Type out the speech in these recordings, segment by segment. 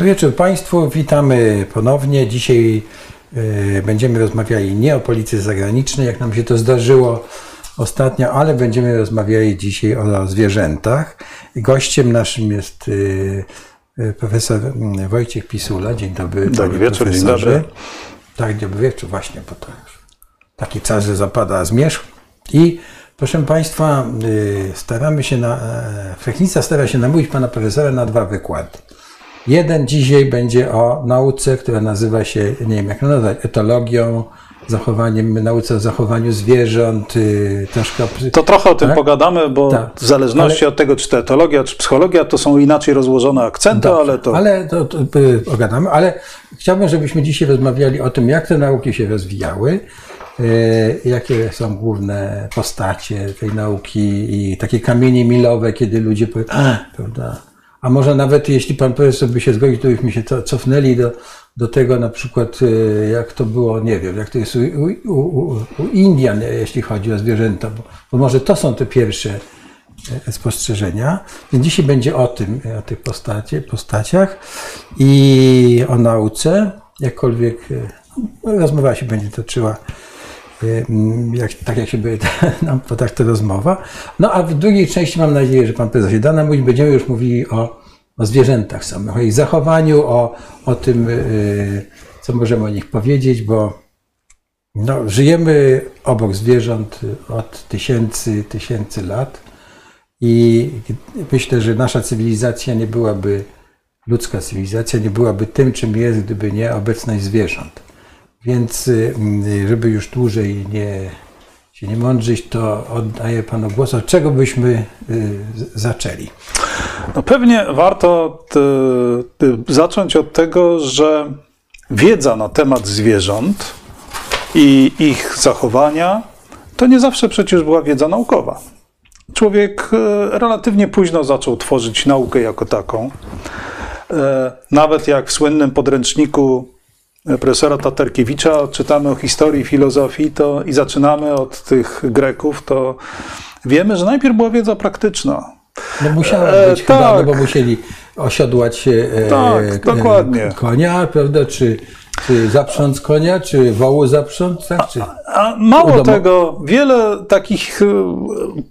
Dobry wieczór Państwu, witamy ponownie. Dzisiaj y, będziemy rozmawiali nie o polityce zagranicznej, jak nam się to zdarzyło ostatnio, ale będziemy rozmawiali dzisiaj o zwierzętach. Gościem naszym jest y, y, profesor Wojciech Pisula. Dzień dobry. Dobry wieczór, dzień dobry. Tak, dobry wieczór, właśnie, bo to już taki czas, że zapada zmierzch. I proszę Państwa, staramy się na, Fechnica stara się namówić Pana Profesora na dwa wykłady. Jeden dzisiaj będzie o nauce, która nazywa się, nie wiem jak nazwać, etologią, zachowaniem, nauce o zachowaniu zwierząt, yy, troszkę... To trochę o tym tak? pogadamy, bo tak. w zależności ale... od tego, czy to etologia, czy psychologia, to są inaczej rozłożone akcenty, Dobrze, ale to... Ale to, to, to pogadamy, ale chciałbym, żebyśmy dzisiaj rozmawiali o tym, jak te nauki się rozwijały, yy, jakie są główne postacie tej nauki i takie kamienie milowe, kiedy ludzie powiedzą, prawda, a może nawet jeśli pan profesor by się zgodził, to byśmy się cofnęli do, do tego na przykład, e, jak to było, nie wiem, jak to jest u, u, u Indian, jeśli chodzi o zwierzęta, bo, bo, może to są te pierwsze e, spostrzeżenia. Więc dzisiaj będzie o tym, o tych postaciach i o nauce, jakkolwiek e, no, rozmowa się będzie toczyła jak, tak jak się by nam to rozmowa. No a w drugiej części mam nadzieję, że pan prezes się da nam mówić, będziemy już mówili o, o zwierzętach samych, o ich zachowaniu, o, o tym, y, co możemy o nich powiedzieć, bo no, żyjemy obok zwierząt od tysięcy, tysięcy lat i myślę, że nasza cywilizacja nie byłaby, ludzka cywilizacja nie byłaby tym, czym jest, gdyby nie obecność zwierząt. Więc y, żeby już dłużej nie, się nie mądrzyć, to oddaję Panu głos. Od czego byśmy y, zaczęli? No pewnie warto zacząć od tego, że wiedza na temat zwierząt i ich zachowania to nie zawsze przecież była wiedza naukowa. Człowiek y, relatywnie późno zaczął tworzyć naukę jako taką. Nawet jak w słynnym podręczniku profesora Taterkiewicza, czytamy o historii filozofii to, i zaczynamy od tych Greków, to wiemy, że najpierw była wiedza praktyczna. No musiała e, być e, chyba, tak. no bo musieli osiodłać e, tak, dokładnie. konia, prawda, czy, czy zaprząc konia, czy wołu zaprząc, tak? Czy... A, a mało tego, wiele takich e,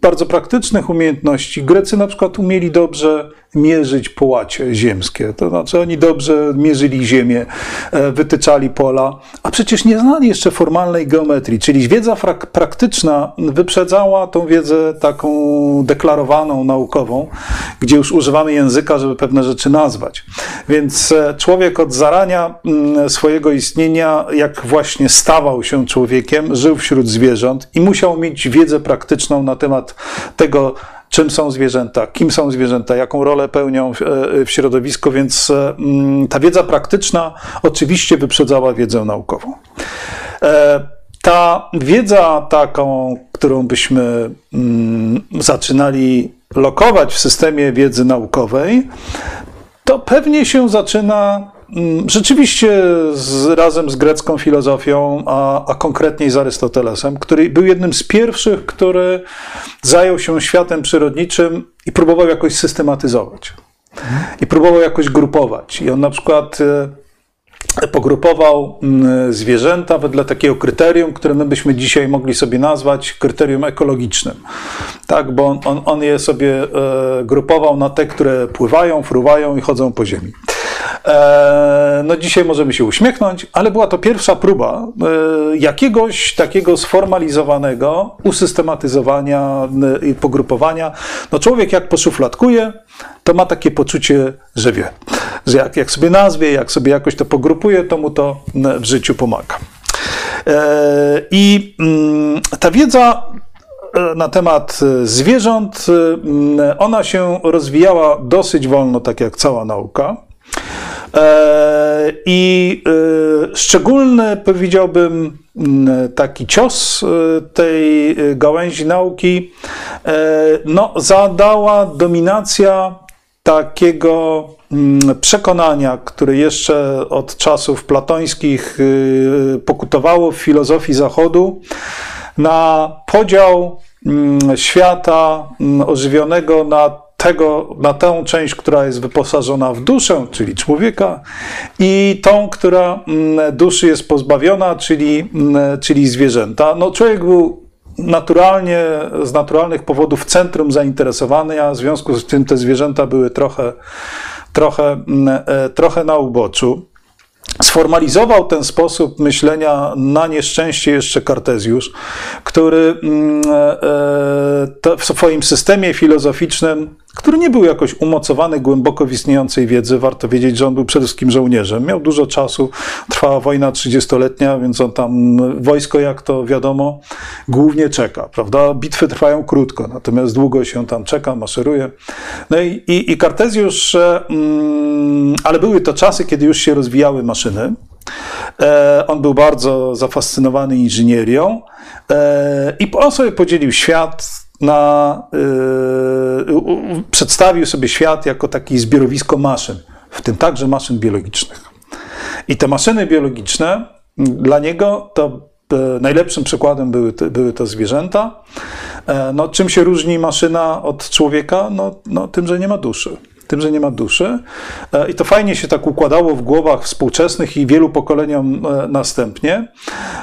bardzo praktycznych umiejętności. Grecy na przykład umieli dobrze mierzyć połacie ziemskie. To znaczy oni dobrze mierzyli ziemię, e, wytyczali pola, a przecież nie znali jeszcze formalnej geometrii, czyli wiedza praktyczna wyprzedzała tą wiedzę taką deklarowaną, naukową, gdzie już używamy języka, żeby pewne rzeczy nazwać. Więc e, człowiek od zarania mm, istnienia, jak właśnie stawał się człowiekiem, żył wśród zwierząt i musiał mieć wiedzę praktyczną na temat tego, czym są zwierzęta, kim są zwierzęta, jaką rolę pełnią w, e, środowisku, więc e, mm, ta wiedza praktyczna oczywiście wyprzedzała wiedzę naukową. E, ta wiedza taką, którą byśmy mm, zaczynali lokować w systemie wiedzy naukowej, to pewnie się zaczyna rzeczywiście z, razem z grecką filozofią, a, a konkretniej z Arystotelesem, który był jednym z pierwszych, który zajął się światem przyrodniczym i próbował jakoś systematyzować. I próbował jakoś grupować. I on na przykład e, pogrupował mm, zwierzęta wedle takiego kryterium, które my byśmy dzisiaj mogli sobie nazwać kryterium ekologicznym. Tak, bo on, on, on je sobie e, grupował na te, które pływają, fruwają i chodzą po ziemi. E, no dzisiaj możemy się uśmiechnąć, ale była to pierwsza próba e, jakiegoś takiego sformalizowanego usystematyzowania e, i pogrupowania. No człowiek jak poszufladkuje, to ma takie poczucie, że wie, że jak, jak sobie nazwie, jak sobie jakoś to pogrupuje, to mu to w życiu pomaga. I mm, ta wiedza na temat zwierząt, ona się rozwijała dosyć wolno, tak jak cała nauka. E, I e, szczególny, powiedziałbym, taki cios e, tej gałęzi nauki. No, zadała dominacja takiego przekonania, które jeszcze od czasów platońskich pokutowało w filozofii Zachodu, na podział świata ożywionego na tego, na tę część, która jest wyposażona w duszę, czyli człowieka, i tą, która mm, duszy jest pozbawiona, czyli, mm, czyli zwierzęta. No, człowiek był naturalnie, z naturalnych powodów centrum zainteresowany, a w związku z tym te zwierzęta były trochę, trochę, mm, e, trochę na uboczu. Sformalizował ten sposób myślenia na nieszczęście jeszcze Kartezjusz, który e, e, w swoim systemie filozoficznym który nie był jakoś umocowany głęboko w istniejącej wiedzy. Warto wiedzieć, że on był przede wszystkim żołnierzem. Miał dużo czasu, trwała wojna 30-letnia, więc on tam, wojsko jak to wiadomo, głównie czeka, prawda? Bitwy trwają krótko, natomiast długo się tam czeka, maszeruje. No i, i, i Kartezjusz, mm, ale były to czasy, kiedy już się rozwijały maszyny. E, on był bardzo zafascynowany inżynierią e, i on sobie podzielił świat na, yy, przedstawił sobie świat jako takie zbiorowisko maszyn, w tym także maszyn biologicznych. I te maszyny biologiczne dla niego to e, najlepszym przykładem były, były to zwierzęta. E, no, czym się różni maszyna od człowieka? No, no, tym, że nie ma duszy tym, że nie ma duszy. E, I to fajnie się tak układało w głowach współczesnych i wielu pokoleniom e, następnie.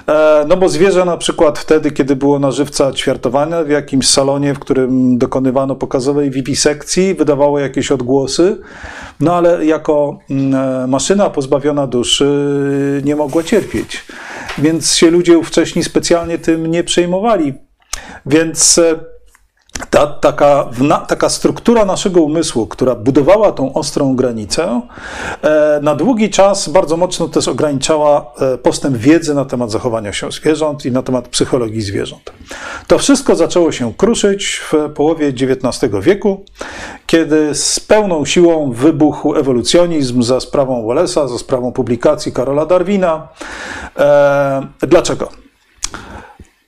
E, no bo zwierzę na przykład wtedy, kiedy było na żywca ćwiartowane w jakimś salonie, w którym dokonywano pokazowej wiwisekcji, wydawało jakieś odgłosy, no ale jako mm, maszyna pozbawiona duszy nie mogła cierpieć. Więc się ludzie ówcześni specjalnie tym nie przejmowali. Więc ta, taka, taka struktura naszego umysłu, która budowała tą ostrą granicę, e, na długi czas bardzo mocno też ograniczała e, postęp wiedzy na temat zachowania się zwierząt i na temat psychologii zwierząt. To wszystko zaczęło się kruszyć w połowie XIX wieku, kiedy z pełną siłą wybuchł ewolucjonizm za sprawą Wallace'a, za sprawą publikacji Karola Darwina. E, dlaczego?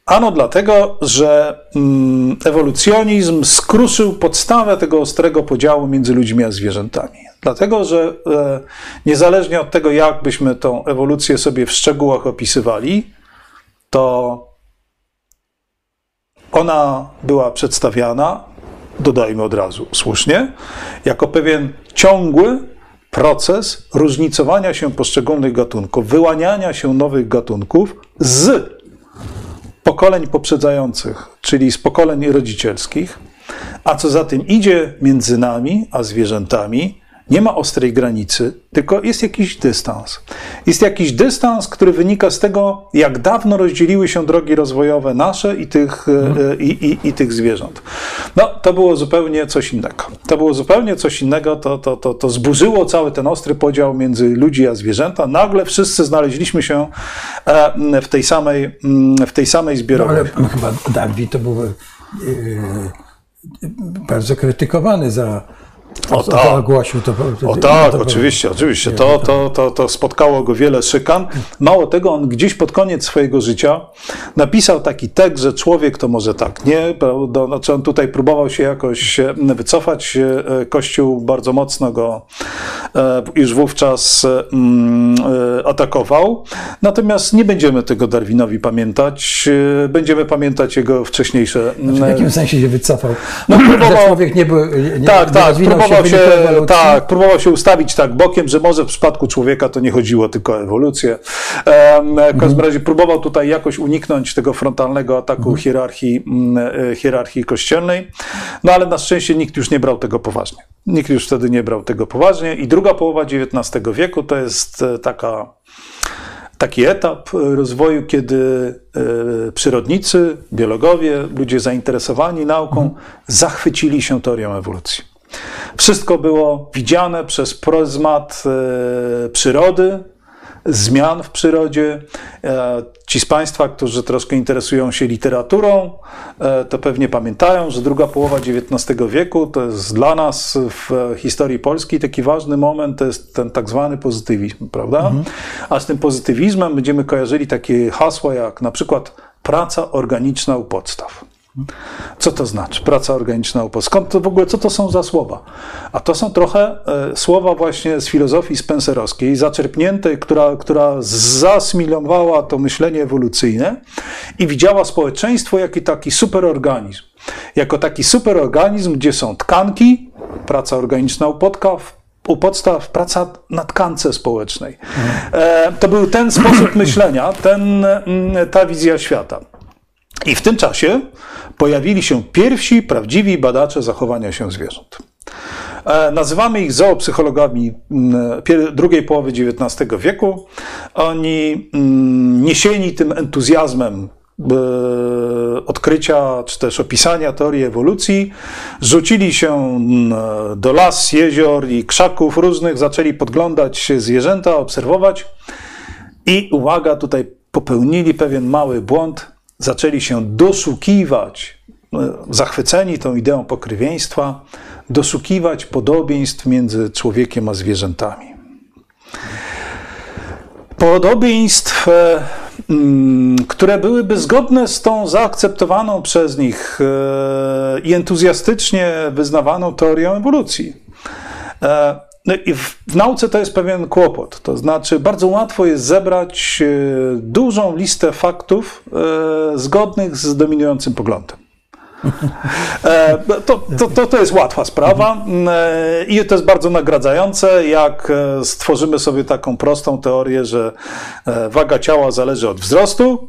Ano dlatego, że mm, ewolucjonizm skruszył podstawę tego ostrego podziału między ludźmi a zwierzętami. Dlatego, że e, niezależnie od tego, jak byśmy tą ewolucję sobie w szczegółach opisywali, to ona była przedstawiana, dodajmy od razu słusznie, jako pewien ciągły proces różnicowania się poszczególnych gatunków, wyłaniania się nowych gatunków z pokoleń poprzedzających, czyli z pokoleń rodzicielskich, a co za tym idzie między nami a zwierzętami, nie ma ostrej granicy, tylko jest jakiś dystans. Jest jakiś dystans, który wynika z tego, jak dawno rozdzieliły się drogi rozwojowe nasze i tych, mhm. i, i, i, tych zwierząt. No, to było zupełnie coś innego. To było zupełnie coś innego, to, to, to, to zburzyło cały ten ostry podział między ludzi a zwierzęta. Nagle wszyscy znaleźliśmy się e, w tej samej, mm, w tej samej zbiorowej. No, ale chyba Darwin to był yy, bardzo krytykowany za o tak, to, to, o tak to, oczywiście, oczywiście. To, to, to, to spotkało go wiele szykan. Mało tego, on gdzieś pod koniec swojego życia napisał taki tekst, że człowiek to może tak nie, znaczy on tutaj próbował się jakoś wycofać. E, Kościół bardzo mocno go e, już wówczas mm, e, atakował. Natomiast nie będziemy tego Darwinowi pamiętać. Będziemy pamiętać jego wcześniejsze... Znaczy, w jakim sensie się wycofał? No, próbował, człowiek nie był... Nie, tak, tak, próbował się, tak, próbował się ustawić tak bokiem, że może w przypadku człowieka to nie chodziło tylko o ewolucję. W każdym razie próbował tutaj jakoś uniknąć tego frontalnego ataku mhm. hierarchii, mm, e, hierarchii kościelnej, no ale na szczęście nikt już nie brał tego poważnie. Nikt już wtedy nie brał tego poważnie i druga połowa XIX wieku to jest e, taka taki etap rozwoju, kiedy e, przyrodnicy, biologowie, ludzie zainteresowani nauką mhm. zachwycili się teorią ewolucji. Wszystko było widziane przez pryzmat e, przyrody, zmian w przyrodzie. E, ci z Państwa, którzy troszkę interesują się literaturą, e, to pewnie pamiętają, że druga połowa XIX wieku to jest dla nas w historii Polski taki ważny moment, to jest ten tak zwany pozytywizm, prawda? Mhm. A z tym pozytywizmem będziemy kojarzyli takie hasła jak na przykład praca organiczna u podstaw. Co to znaczy? Praca organiczna UPO. Skąd to w ogóle, co to są za słowa? A to są trochę e, słowa właśnie z filozofii spencerowskiej, zaczerpniętej, która, która zasmilowała to myślenie ewolucyjne i widziała społeczeństwo jako taki superorganizm. jako taki superorganizm, gdzie są tkanki, praca organiczna u podstaw, u podstaw praca na tkance społecznej. E, to był ten sposób myślenia, ten, mm, ta wizja świata. I w tym czasie pojawili się pierwsi prawdziwi badacze zachowania się zwierząt. E, Nazywamy ich zoopsychologami mm, drugiej połowy XIX wieku. Oni mm, niesieni tym entuzjazmem odkrycia czy też opisania teorii ewolucji, rzucili się mm, do las, jezior i krzaków różnych, zaczęli podglądać zwierzęta, obserwować i uwaga, tutaj popełnili pewien mały błąd, zaczęli się doszukiwać, e, zachwyceni tą ideą pokrewieństwa, doszukiwać podobieństw między człowiekiem a zwierzętami. Podobieństw, e, mm, które byłyby zgodne z tą zaakceptowaną przez nich e, i entuzjastycznie wyznawaną teorią ewolucji. No i w, w nauce to jest pewien kłopot. To znaczy, bardzo łatwo jest zebrać e, dużą listę faktów e, zgodnych z dominującym poglądem. E, To, to, to, to jest łatwa sprawa e, i to jest bardzo nagradzające, jak stworzymy sobie taką prostą teorię, że waga ciała zależy od wzrostu,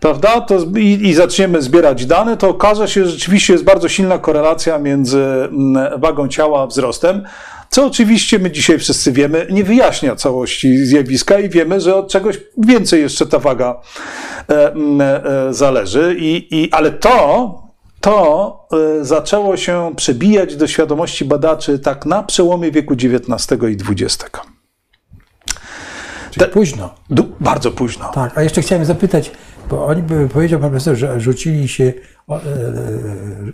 prawda? To, i, I zaczniemy zbierać dane, to okaże się, że rzeczywiście jest bardzo silna korelacja między mm, wagą ciała a wzrostem. Co oczywiście my dzisiaj wszyscy wiemy, nie wyjaśnia całości zjawiska i wiemy, że od czegoś więcej jeszcze ta waga e, e, zależy. I, i, ale to, to e, zaczęło się przebijać do świadomości badaczy tak na przełomie wieku XIX i XX. Czyli późno. Bardzo późno. Tak, a jeszcze chciałem zapytać, bo oni by powiedział pan profesor, że rzucili się e,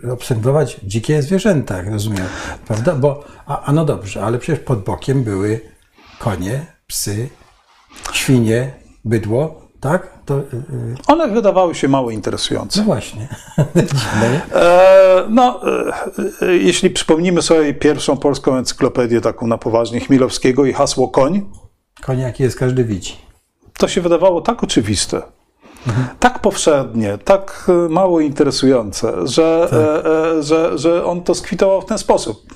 e, obserwować dzikie zwierzęta, jak rozumiem, prawda? Bo, a, a no dobrze, ale przecież pod bokiem były konie, psy, świnie, bydło, tak? To, e, One wydawały się mało interesujące. no właśnie. E, no, e, jeśli przypomnimy sobie pierwszą polską encyklopedię, taką na poważnie Chmielowskiego i hasło koń, Konie jaki jest, każdy widzi. to się wydawało tak oczywiste, tak powszednie, tak e, mało interesujące, że, e, e, że, że on to skwitował w ten sposób.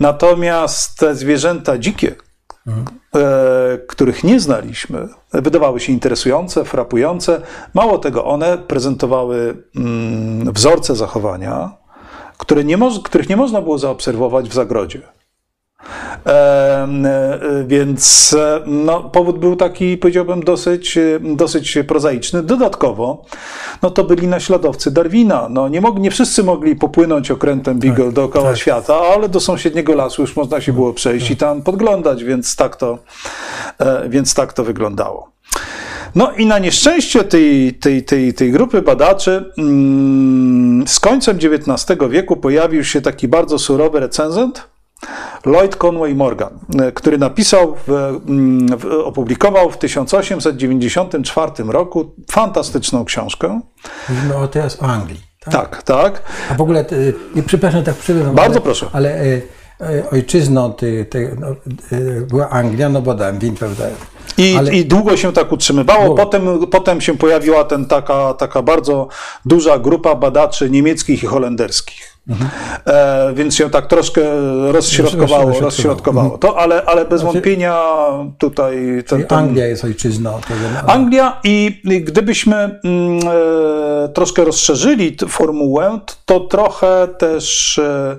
Natomiast te zwierzęta dzikie, e, których nie znaliśmy, wydawały się interesujące, frapujące. Mało tego, one prezentowały mm, wzorce zachowania, które nie których nie można było zaobserwować w zagrodzie. E, Więc e, no, powód był taki, powiedziałbym, dosyć, e, dosyć prozaiczny. Dodatkowo, no, to byli naśladowcy Darwina. No, nie, mogli, nie wszyscy mogli popłynąć okrętem Beagle dookoła tak. świata, ale do sąsiedniego lasu już można się było przejść i tam podglądać, więc tak to, więc tak to wyglądało. No i na nieszczęście tej, tej, tej, tej grupy badaczy mm, z końcem XIX wieku pojawił się taki bardzo surowy recenzent, Lloyd Conway Morgan, e, który napisał, w, mm, w, opublikował w 1894 roku fantastyczną książkę. Mówimy o teraz o Anglii. Tak? Tak, tak. A w ogóle, y, przepraszam, tak przerywam. Bardzo ale, proszę. Ale y, y, ojczyzną tej, tej, no, była Anglia, no bo Darwin, prawda? I, Ale- I długo się tak utrzymywało. Było. Potem, potem się pojawiła ten, taka, taka bardzo duża grupa badaczy niemieckich i holenderskich. E, więc się tak troszkę rozśrodkowało, Rozśrodkowało. rozśrodkowało. To, ale, ale bez wątpienia tutaj ten, ten, Anglia jest ojczyzną tego. Anglia i gdybyśmy mm, e, troszkę rozszerzyli formułę, to trochę też e,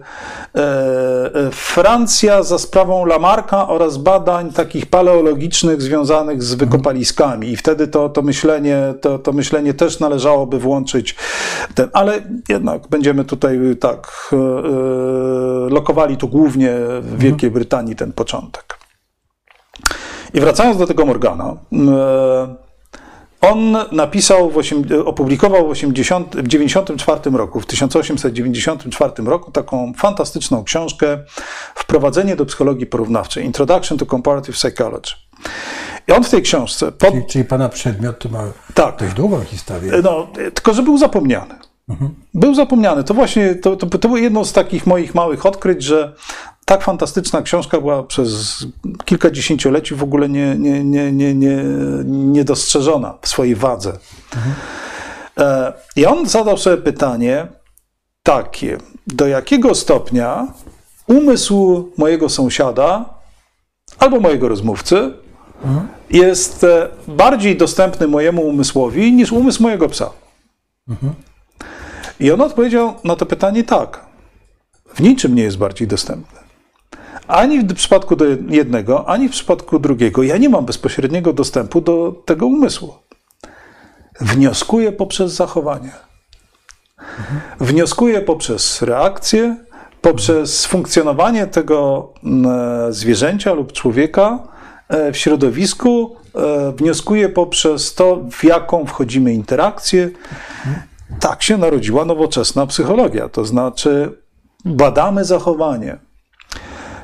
e, Francja za sprawą Lamarcka oraz badań takich paleologicznych związanych z wykopaliskami. I wtedy to, to, myślenie, to, to myślenie też należałoby włączyć ten, ale jednak będziemy tutaj tak e, e, lokowali tu głównie w Wielkiej Brytanii ten początek. I wracając do tego Morgana, e, on napisał, opublikował w 80, w 94 roku, w 1894 roku taką fantastyczną książkę Wprowadzenie do psychologii porównawczej, Introduction to Comparative Psychology. I on w tej książce, pod, Czyli, czyli pana przedmiot to ma tak, dość długą historię. no, tylko że był zapomniany. Był zapomniany. To właśnie to, to, to było jedno z takich moich małych odkryć, że tak fantastyczna książka była przez kilka dziesięcioleci w ogóle nie, nie, nie, nie, nie, niedostrzeżona w swojej wadze. E, I on zadał sobie pytanie, takie, do jakiego stopnia umysł mojego sąsiada albo mojego rozmówcy jest e, bardziej dostępny mojemu umysłowi niż umysł mojego psa. I on odpowiedział na to pytanie tak. W niczym nie jest bardziej dostępny. Ani w przypadku do jednego, ani w przypadku drugiego. Ja nie mam bezpośredniego dostępu do tego umysłu. Wnioskuję poprzez zachowanie. Wnioskuję poprzez reakcję, poprzez funkcjonowanie tego zwierzęcia lub człowieka e, w środowisku, e, wnioskuję poprzez to, w jaką wchodzimy interakcję. Tak się narodziła nowoczesna psychologia, to znaczy badamy zachowanie.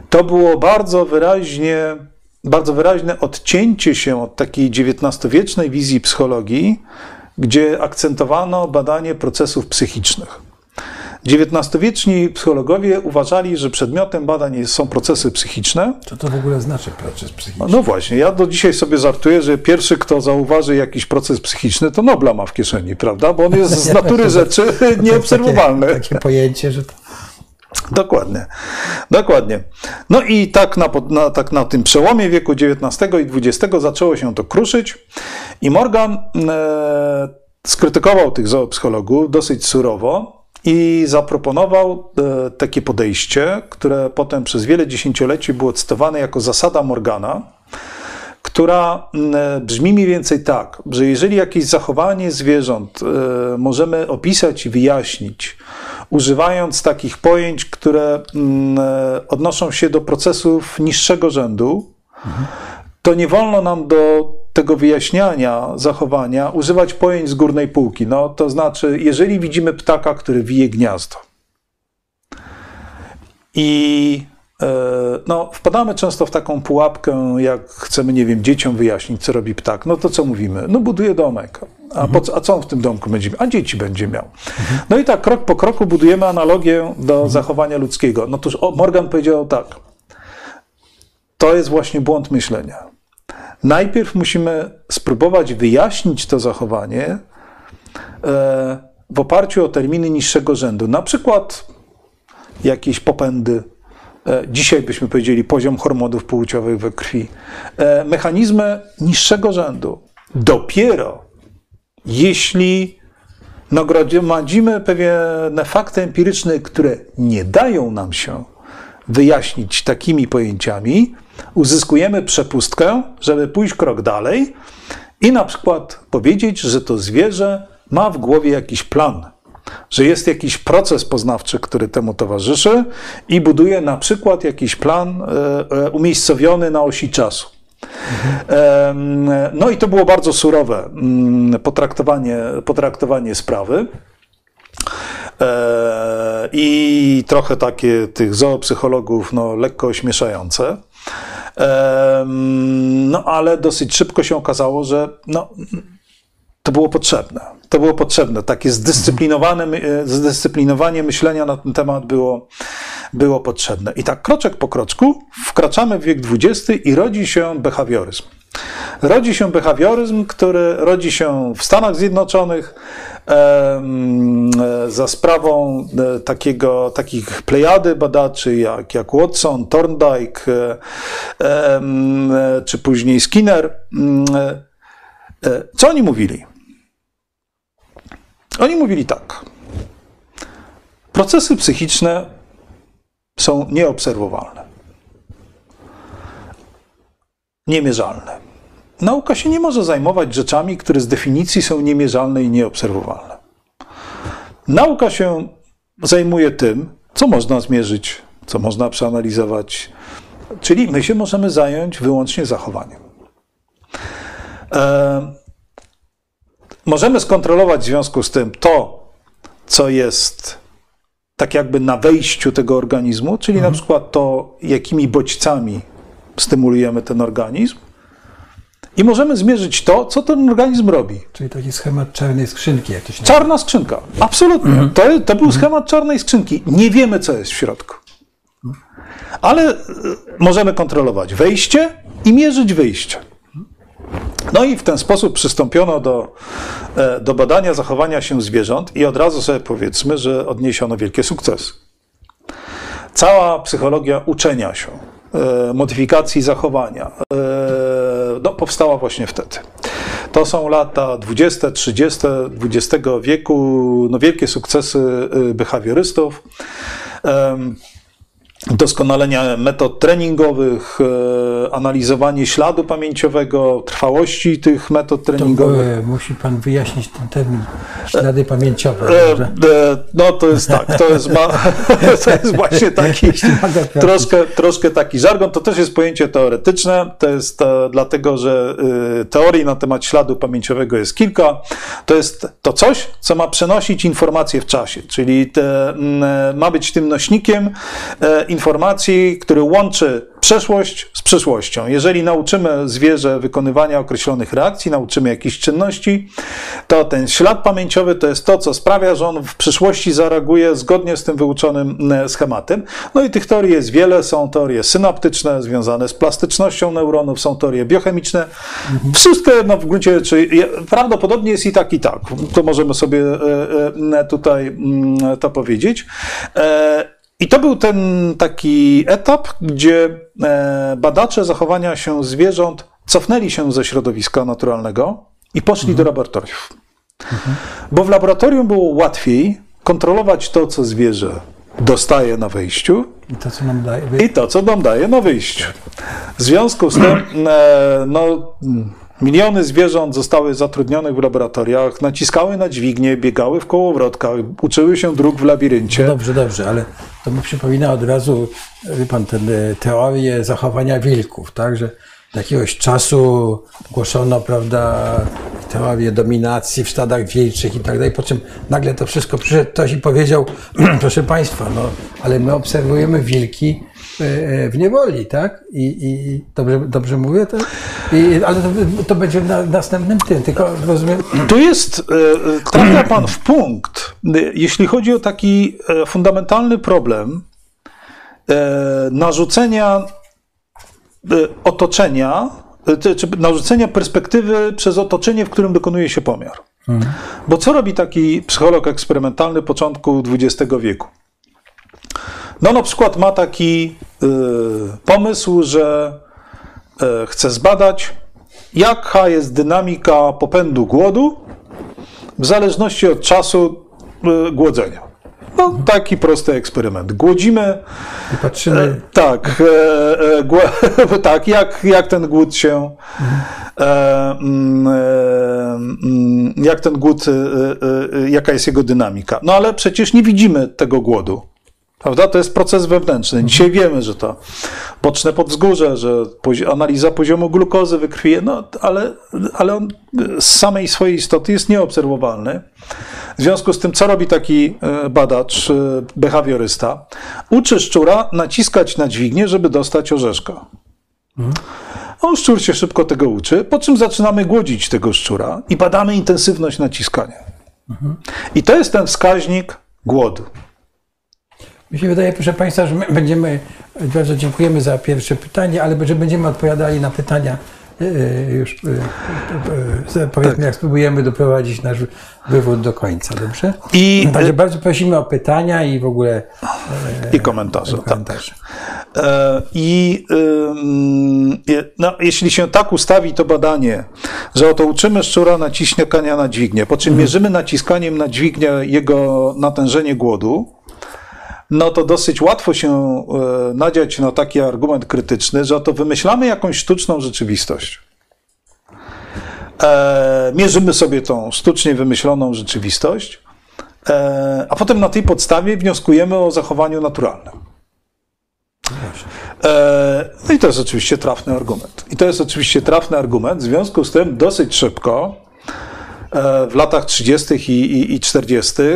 To było bardzo wyraźnie, bardzo wyraźne odcięcie się od takiej XIX-wiecznej wizji psychologii, gdzie akcentowano badanie procesów psychicznych. XIX-wieczni psychologowie uważali, że przedmiotem badań są procesy psychiczne. Co to w ogóle znaczy proces psychiczny? No właśnie, ja do dzisiaj sobie żartuję, że pierwszy, kto zauważy jakiś proces psychiczny, to Nobla ma w kieszeni, prawda? Bo on jest z natury rzeczy nieobserwowalny. Takie, takie pojęcie, że to... Dokładnie, dokładnie. No i tak na, na, tak na tym przełomie wieku XIX i XX zaczęło się to kruszyć i Morgan e, skrytykował tych zoopsychologów dosyć surowo i zaproponował e, takie podejście, które potem przez wiele dziesięcioleci było cytowane jako zasada Morgana, która e, brzmi mniej więcej tak, że jeżeli jakieś zachowanie zwierząt e, możemy opisać i wyjaśnić, używając takich pojęć, które odnoszą się do procesów niższego rzędu, to nie wolno nam do tego wyjaśniania zachowania używać pojęć z górnej półki. No, to znaczy, jeżeli widzimy ptaka, który wije gniazdo i e, no, wpadamy często w taką pułapkę, jak chcemy, nie wiem, dzieciom wyjaśnić, co robi ptak. No to co mówimy? No buduje domek. A, po, co- a co on w tym domku będzie miał? A dzieci będzie miał. No i tak krok po kroku budujemy analogię do zachowania ludzkiego. No toż o, Morgan powiedział tak. To jest właśnie błąd myślenia. Najpierw musimy spróbować wyjaśnić to zachowanie e, w oparciu o terminy niższego rzędu. Na przykład jakieś popędy. e, Dzisiaj byśmy powiedzieli poziom hormonów płciowych we krwi. E, Mechanizmy niższego rzędu. Dopiero jeśli nagromadzimy pewne fakty empiryczne, które nie dają nam się wyjaśnić takimi pojęciami, uzyskujemy przepustkę, żeby pójść krok dalej i na przykład powiedzieć, że to zwierzę ma w głowie jakiś plan, że jest jakiś proces poznawczy, który temu towarzyszy i buduje na przykład jakiś plan e, e, umiejscowiony na osi czasu. No i to było bardzo surowe mm, potraktowanie, potraktowanie sprawy. E, I trochę takie tych zoopsychologów no, lekko ośmieszające. No ale dosyć szybko się okazało, że no, to było potrzebne. To było potrzebne. Takie zdyscyplinowane, e, zdyscyplinowanie myślenia na ten temat było, było potrzebne. I tak kroczek po kroczku wkraczamy w wiek XX i rodzi się behawioryzm. Rodzi się behawioryzm, który rodzi się w Stanach Zjednoczonych za sprawą e, takiego, takich plejady badaczy jak, jak Watson, Thorndike e, e, czy później Skinner. Mm, Co oni mówili? Oni mówili tak. Procesy psychiczne są nieobserwowalne, niemierzalne. Nauka się nie może zajmować rzeczami, które z definicji są niemierzalne i nieobserwowalne. Nauka się zajmuje tym, co można zmierzyć, co można przeanalizować, czyli my się możemy zająć wyłącznie zachowaniem. E, możemy skontrolować w związku z tym to, co jest tak jakby na wejściu tego organizmu, czyli na przykład to, jakimi bodźcami stymulujemy ten organizm. I możemy zmierzyć to, co ten organizm robi. Czyli taki schemat czarnej skrzynki, jak to się Czarna skrzynka. Absolutnie. To, to był schemat czarnej skrzynki. Nie wiemy, co jest w środku. Ale y, możemy kontrolować wejście i mierzyć wyjście. No i w ten sposób przystąpiono do, e, do badania zachowania się zwierząt i od razu sobie powiedzmy, że odniesiono wielkie sukcesy. Cała psychologia uczenia się, e, modyfikacji zachowania e, no, powstała właśnie wtedy. To są lata 20, 30 XX wieku, no, wielkie sukcesy behawiorystów. Doskonalenia metod treningowych, e, analizowanie śladu pamięciowego, trwałości tych metod To treningowych. e, musi pan wyjaśnić ten termin ślady pamięciowe. E, e, No to jest tak, to jest, ma, to jest właśnie taki troszkę, troszkę taki żargon. To też jest pojęcie teoretyczne. To jest e, dlatego, że e, teorii na temat śladu pamięciowego jest kilka. To jest to coś, co ma przenosić informacje w czasie, czyli te, e, ma być tym nośnikiem e, informacji, który łączy przeszłość z przyszłością. Jeżeli nauczymy zwierzę wykonywania określonych reakcji, nauczymy jakichś czynności, to ten ślad pamięciowy to jest to, co sprawia, że on w przyszłości zareaguje zgodnie z tym wyuczonym e, schematem. No i tych teorii jest wiele. Są teorie synaptyczne związane z plastycznością neuronów, są teorie biochemiczne. Wszystko jedno w gruncie rzeczy prawdopodobnie jest i tak, i tak. To możemy sobie e, e, tutaj mm, to powiedzieć. I to był ten taki etap, gdzie e, badacze zachowania się zwierząt cofnęli się ze środowiska naturalnego i poszli do laboratoriów. Bo w laboratorium było łatwiej kontrolować to, co zwierzę dostaje na wejściu I to, co nam daje. i to, co nam daje na wyjściu. W związku z tym, e, no, miliony zwierząt zostały zatrudnionych w laboratoriach, naciskały na dźwignię, biegały w kołowrotkach, uczyły się dróg w labiryncie. Dobrze, dobrze, ale to mi przypomina od razu, wie pan, tę teorię zachowania wilków, tak, że do jakiegoś czasu głoszono, prawda, teorię dominacji w stadach wilczych i tak dalej, po czym nagle to wszystko przyszedł ktoś i powiedział, proszę państwa, no, ale my obserwujemy wilki w niewoli, tak? I, i dobrze, dobrze mówię, tak? I, ale to, to będzie na następnym tym, tylko rozumiem, Tu jest, e, trafia Pan w punkt, e, jeśli chodzi o taki e, fundamentalny problem e, narzucenia e, otoczenia, e, czy- narzucenia perspektywy przez otoczenie, w którym dokonuje się pomiar. Bo co robi taki psycholog eksperymentalny początku XX wieku? No na przykład ma taki e, pomysł, że e, chce zbadać, jaka jest dynamika popędu głodu w zależności od czasu e, głodzenia. No, taki prosty eksperyment. Głodzimy, i patrzymy, tak, e, e, tak jak, jak ten głód się, e, mm, e, mm, jak ten głód, e, e, e, jaka jest jego dynamika. No ale przecież nie widzimy tego głodu. Prawda? To jest proces wewnętrzny. Dzisiaj wiemy, że to boczne podwzgórze, że analiza poziomu glukozy we krwi, no, ale, ale on z samej swojej istoty jest nieobserwowalny. W związku z tym, co robi taki e, badacz, e, behawiorysta? Uczy szczura naciskać na dźwignię, żeby dostać orzeszka. On szczur się szybko tego uczy, po czym zaczynamy głodzić tego szczura i badamy intensywność naciskania. I to jest ten wskaźnik głodu. Mi się wydaje, proszę Państwa, że my będziemy, bardzo dziękujemy za pierwsze pytanie, ale że będziemy odpowiadali na pytania e, e, już, e, powiedzmy, jak spróbujemy doprowadzić nasz wywód do końca, dobrze? I, Także bardzo prosimy o pytania i w ogóle i komentarze. Tak. komentarze. E, I no, jeśli się tak ustawi to badanie, że oto uczymy szczura naciskania na dźwignię, po czym mierzymy naciskaniem na dźwignię jego natężenie głodu, no to dosyć łatwo się e, nadziać na taki argument krytyczny, że oto wymyślamy jakąś sztuczną rzeczywistość. E, mierzymy sobie tą sztucznie wymyśloną rzeczywistość, e, a potem na tej podstawie wnioskujemy o zachowaniu naturalnym. E, No i to jest oczywiście trafny argument. I to jest oczywiście trafny argument. W związku z tym dosyć szybko, w latach 30. i, i, i 40., e,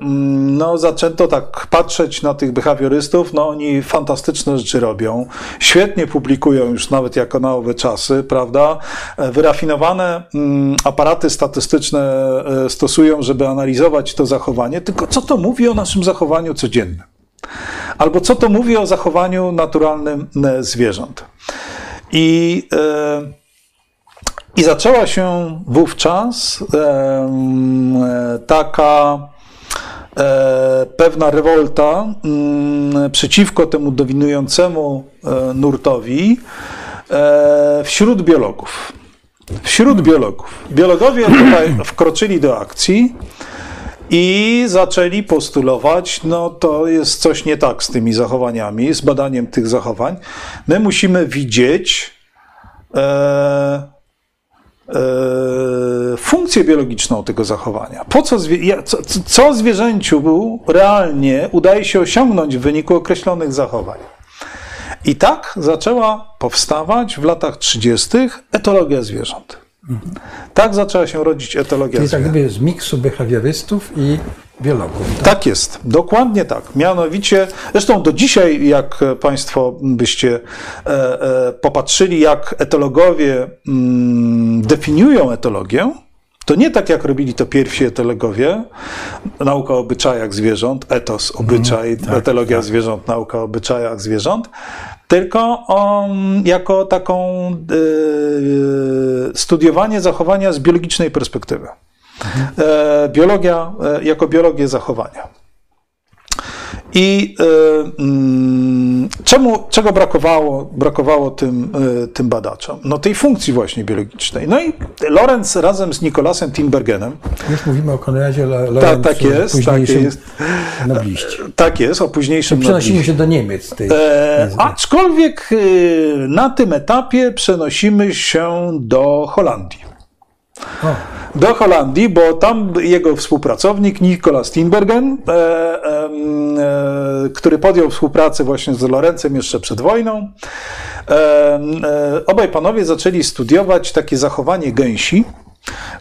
mm, no, zaczęto tak patrzeć na tych behawiorystów. No, oni fantastyczne rzeczy robią. Świetnie publikują już nawet jako na owe czasy, prawda? E, Wyrafinowane mm, aparaty statystyczne e, stosują, żeby analizować to zachowanie. Tylko co to mówi o naszym zachowaniu codziennym? Albo co to mówi o zachowaniu naturalnym e, zwierząt. I, e, I zaczęła się wówczas taka e, pewna rewolta mm, przeciwko temu dominującemu e, nurtowi e, wśród biologów. Wśród biologów. Biologowie tutaj wkroczyli do akcji i zaczęli postulować, no to jest coś nie tak z tymi zachowaniami, z badaniem tych zachowań. My musimy widzieć e, funkcję biologiczną tego zachowania. Po co, zwie, co, co zwierzęciu realnie udaje się osiągnąć w wyniku określonych zachowań. I tak zaczęła powstawać w latach 30. etologia zwierząt. Tak zaczęła się rodzić etologia tak zwierząt. gdyby z miksu behawiorystów i biologów. Tak? Tak jest, dokładnie tak. Mianowicie, zresztą do dzisiaj, jak Państwo byście e, e, popatrzyli, jak etologowie mm, definiują etologię, to nie tak jak robili to pierwsi etologowie, nauka o obyczajach zwierząt, etos, obyczaj, tak, etologia tak. zwierząt, nauka o obyczajach zwierząt, tylko um, jako taką e, studiowanie zachowania z biologicznej perspektywy. E, biologia, e, jako biologię zachowania. I e, mm, czemu, czego brakowało, brakowało tym, e, tym badaczom? No tej funkcji właśnie biologicznej. No i Lorenz razem z Nikolasem Timbergenem, Już mówimy o Konradzie Lo- tak, Lorenzu, tak jest, tak jest, nobliście. tak jest, o późniejszym Przenosimy się do Niemiec. Tej, E, aczkolwiek e, na tym etapie przenosimy się do Holandii. Do Holandii, bo tam jego współpracownik Nicolas Tinbergen, e, e, e, który podjął współpracę właśnie z Lorencem jeszcze przed wojną, e, e, obaj panowie zaczęli studiować takie zachowanie gęsi,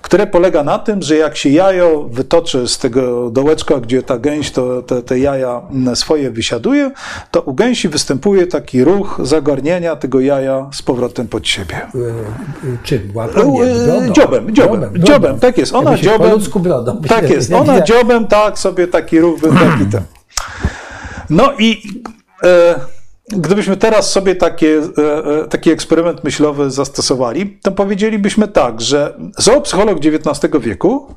które polega na tym, że jak się jajo wytoczy z tego dołeczka, gdzie ta gęś to, te, te jaja swoje wysiaduje, to u gęsi występuje taki ruch zagarnienia tego jaja z powrotem pod siebie. e, e, czym? Łapą? Nie, E, brodą. Dziobem, dziobem, dziobem, tak jest. Ona dziobem. Brodą. Tak jest. Ona dziobem, tak sobie taki ruch był taki ten. No i e, gdybyśmy teraz sobie takie, e, e, taki eksperyment myślowy zastosowali, to powiedzielibyśmy tak, że zoopsycholog XIX wieku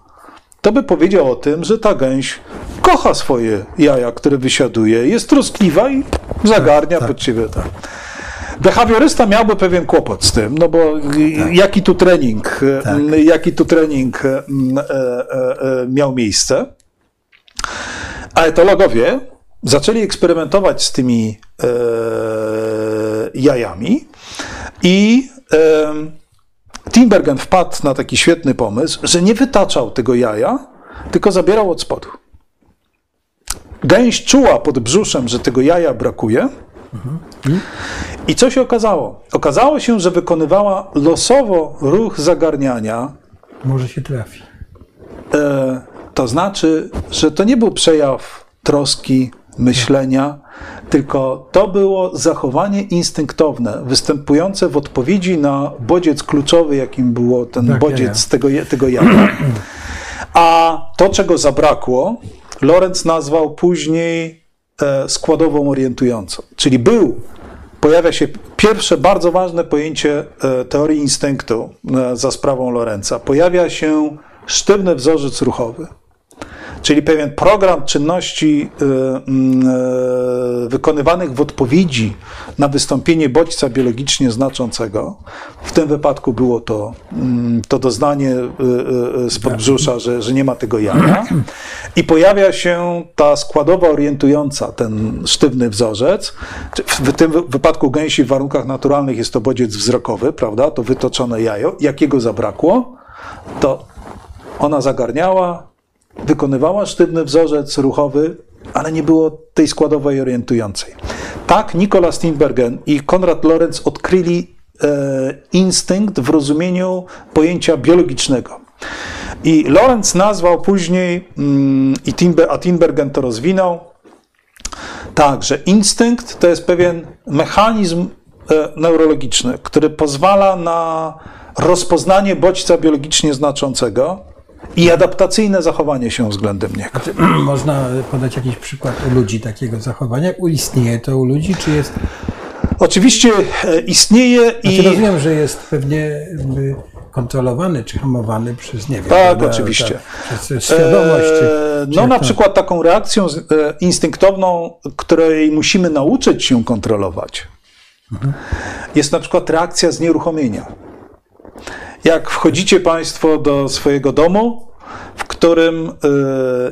to by powiedział o tym, że ta gęś kocha swoje jaja, które wysiaduje, jest troskliwa i zagarnia tak, pod siebie. Tak. Behawiorysta miałby pewien kłopot z tym, no bo Tak. jaki tu trening, e, jaki tu trening miał miejsce. A etologowie zaczęli eksperymentować z tymi e, jajami i e, Timbergen wpadł na taki świetny pomysł, że nie wytaczał tego jaja, tylko zabierał od spodu. Gęś czuła pod brzuszem, że tego jaja brakuje. I co się okazało? Okazało się, że wykonywała losowo ruch zagarniania. Może się trafi. E, to znaczy, że to nie był przejaw troski, myślenia, tylko to było zachowanie instynktowne, występujące w odpowiedzi na bodziec kluczowy, jakim było ten Tak, bodziec tego, je- tego jaja. A to, czego zabrakło, Lorenz nazwał później e, składową orientującą. Czyli był, pojawia się pierwsze bardzo ważne pojęcie e, teorii instynktu e, za sprawą Lorenza. Pojawia się sztywny wzorzec ruchowy. Czyli pewien program czynności e, mm, e, wykonywanych w odpowiedzi na wystąpienie bodźca biologicznie znaczącego. W tym wypadku było to, mm, to doznanie z podbrzusza, że, że nie ma tego jaja. I pojawia się ta składowa orientująca, ten sztywny wzorzec. W tym wy- wypadku gęsi w warunkach naturalnych jest to bodziec wzrokowy, prawda? To wytoczone jajo. Jakiego zabrakło? To ona zagarniała, wykonywała sztywny wzorzec ruchowy, ale nie było tej składowej orientującej. Tak Nicolas Tinbergen i Konrad Lorenz odkryli e, instynkt w rozumieniu pojęcia biologicznego. I Lorenz nazwał później, mm, i Timber, a Tinbergen to rozwinął, tak, że instynkt to jest pewien mechanizm e, neurologiczny, który pozwala na rozpoznanie bodźca biologicznie znaczącego i adaptacyjne zachowanie się względem niego. Można podać jakiś przykład u ludzi takiego zachowania? Istnieje to u ludzi, czy jest... Oczywiście e, istnieje Znaczy i rozumiem, że jest pewnie kontrolowany czy hamowany przez, nie wiem... Tak, prawda, oczywiście. Tak, przez świadomość. czy- Eee, czy No na to- przykład taką reakcją e, instynktowną, której musimy nauczyć się kontrolować, jest na przykład reakcja znieruchomienia. Jak wchodzicie Państwo do swojego domu, w którym e,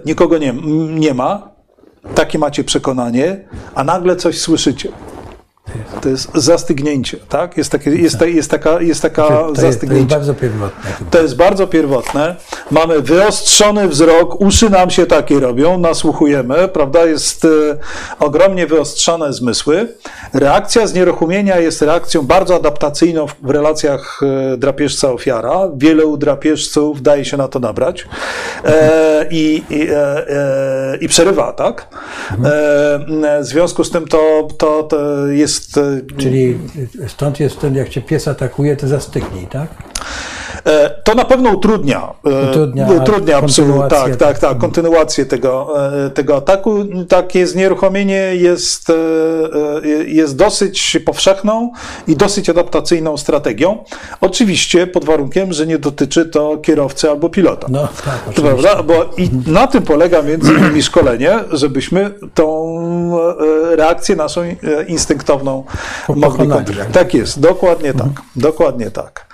nikogo nie, nie ma, takie macie przekonanie, a nagle coś słyszycie. To jest zastygnięcie, tak? Jest, takie, jest, ta, jest taka, jest taka to, jest, to jest bardzo pierwotne. To jest bardzo pierwotne. Mamy wyostrzony wzrok, uszy nam się takie robią, nasłuchujemy, prawda? Jest e, ogromnie wyostrzone zmysły. Reakcja znieruchomienia jest reakcją bardzo adaptacyjną w, w relacjach e, drapieżca-ofiara. Wielu drapieżców daje się na to nabrać e, i, i, e, e, i przerywa, tak? E, w związku z tym to, to, to jest. E, Czyli stąd jest ten, jak cię pies atakuje, to zastygnij, tak? E, To na pewno utrudnia, e, Utrudnia utrudnia kontynuację. tak, tak, tak, kontynuację tego, tego ataku. Takie znieruchomienie jest, jest dosyć powszechną i dosyć adaptacyjną strategią. Oczywiście pod warunkiem, że nie dotyczy to kierowcy albo pilota. No tak, oczywiście. Prawda? Bo i na tym polega między innymi szkolenie, żebyśmy tą reakcję naszą instynktowną mogli. Tak jest, dokładnie tak. Dokładnie tak.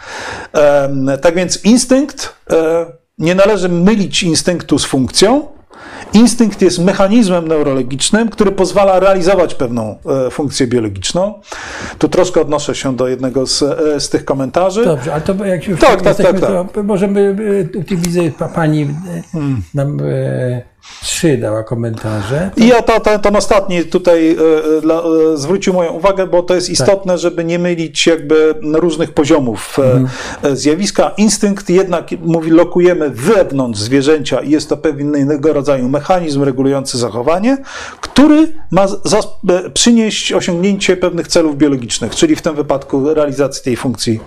Tak więc instynkt, e, nie należy mylić instynktu z funkcją. Instynkt jest mechanizmem neurologicznym, który pozwala realizować pewną e, funkcję biologiczną. Tu troszkę odnoszę się do jednego z, e, z tych komentarzy. Dobrze, ale to jak już Tak, tak, tak, tak. to możemy, tu widzę, pa- pani e, Hmm. Trzy dała komentarze. I ja to, to, ten ostatni tutaj e, e, dla, e, zwrócił moją uwagę, bo to jest istotne, żeby nie mylić jakby różnych poziomów e, e, zjawiska. Instynkt jednak mówi, lokujemy wewnątrz zwierzęcia i jest to pewnego rodzaju mechanizm regulujący zachowanie, który ma przynieść osiągnięcie pewnych celów biologicznych, czyli w tym wypadku realizacji tej funkcji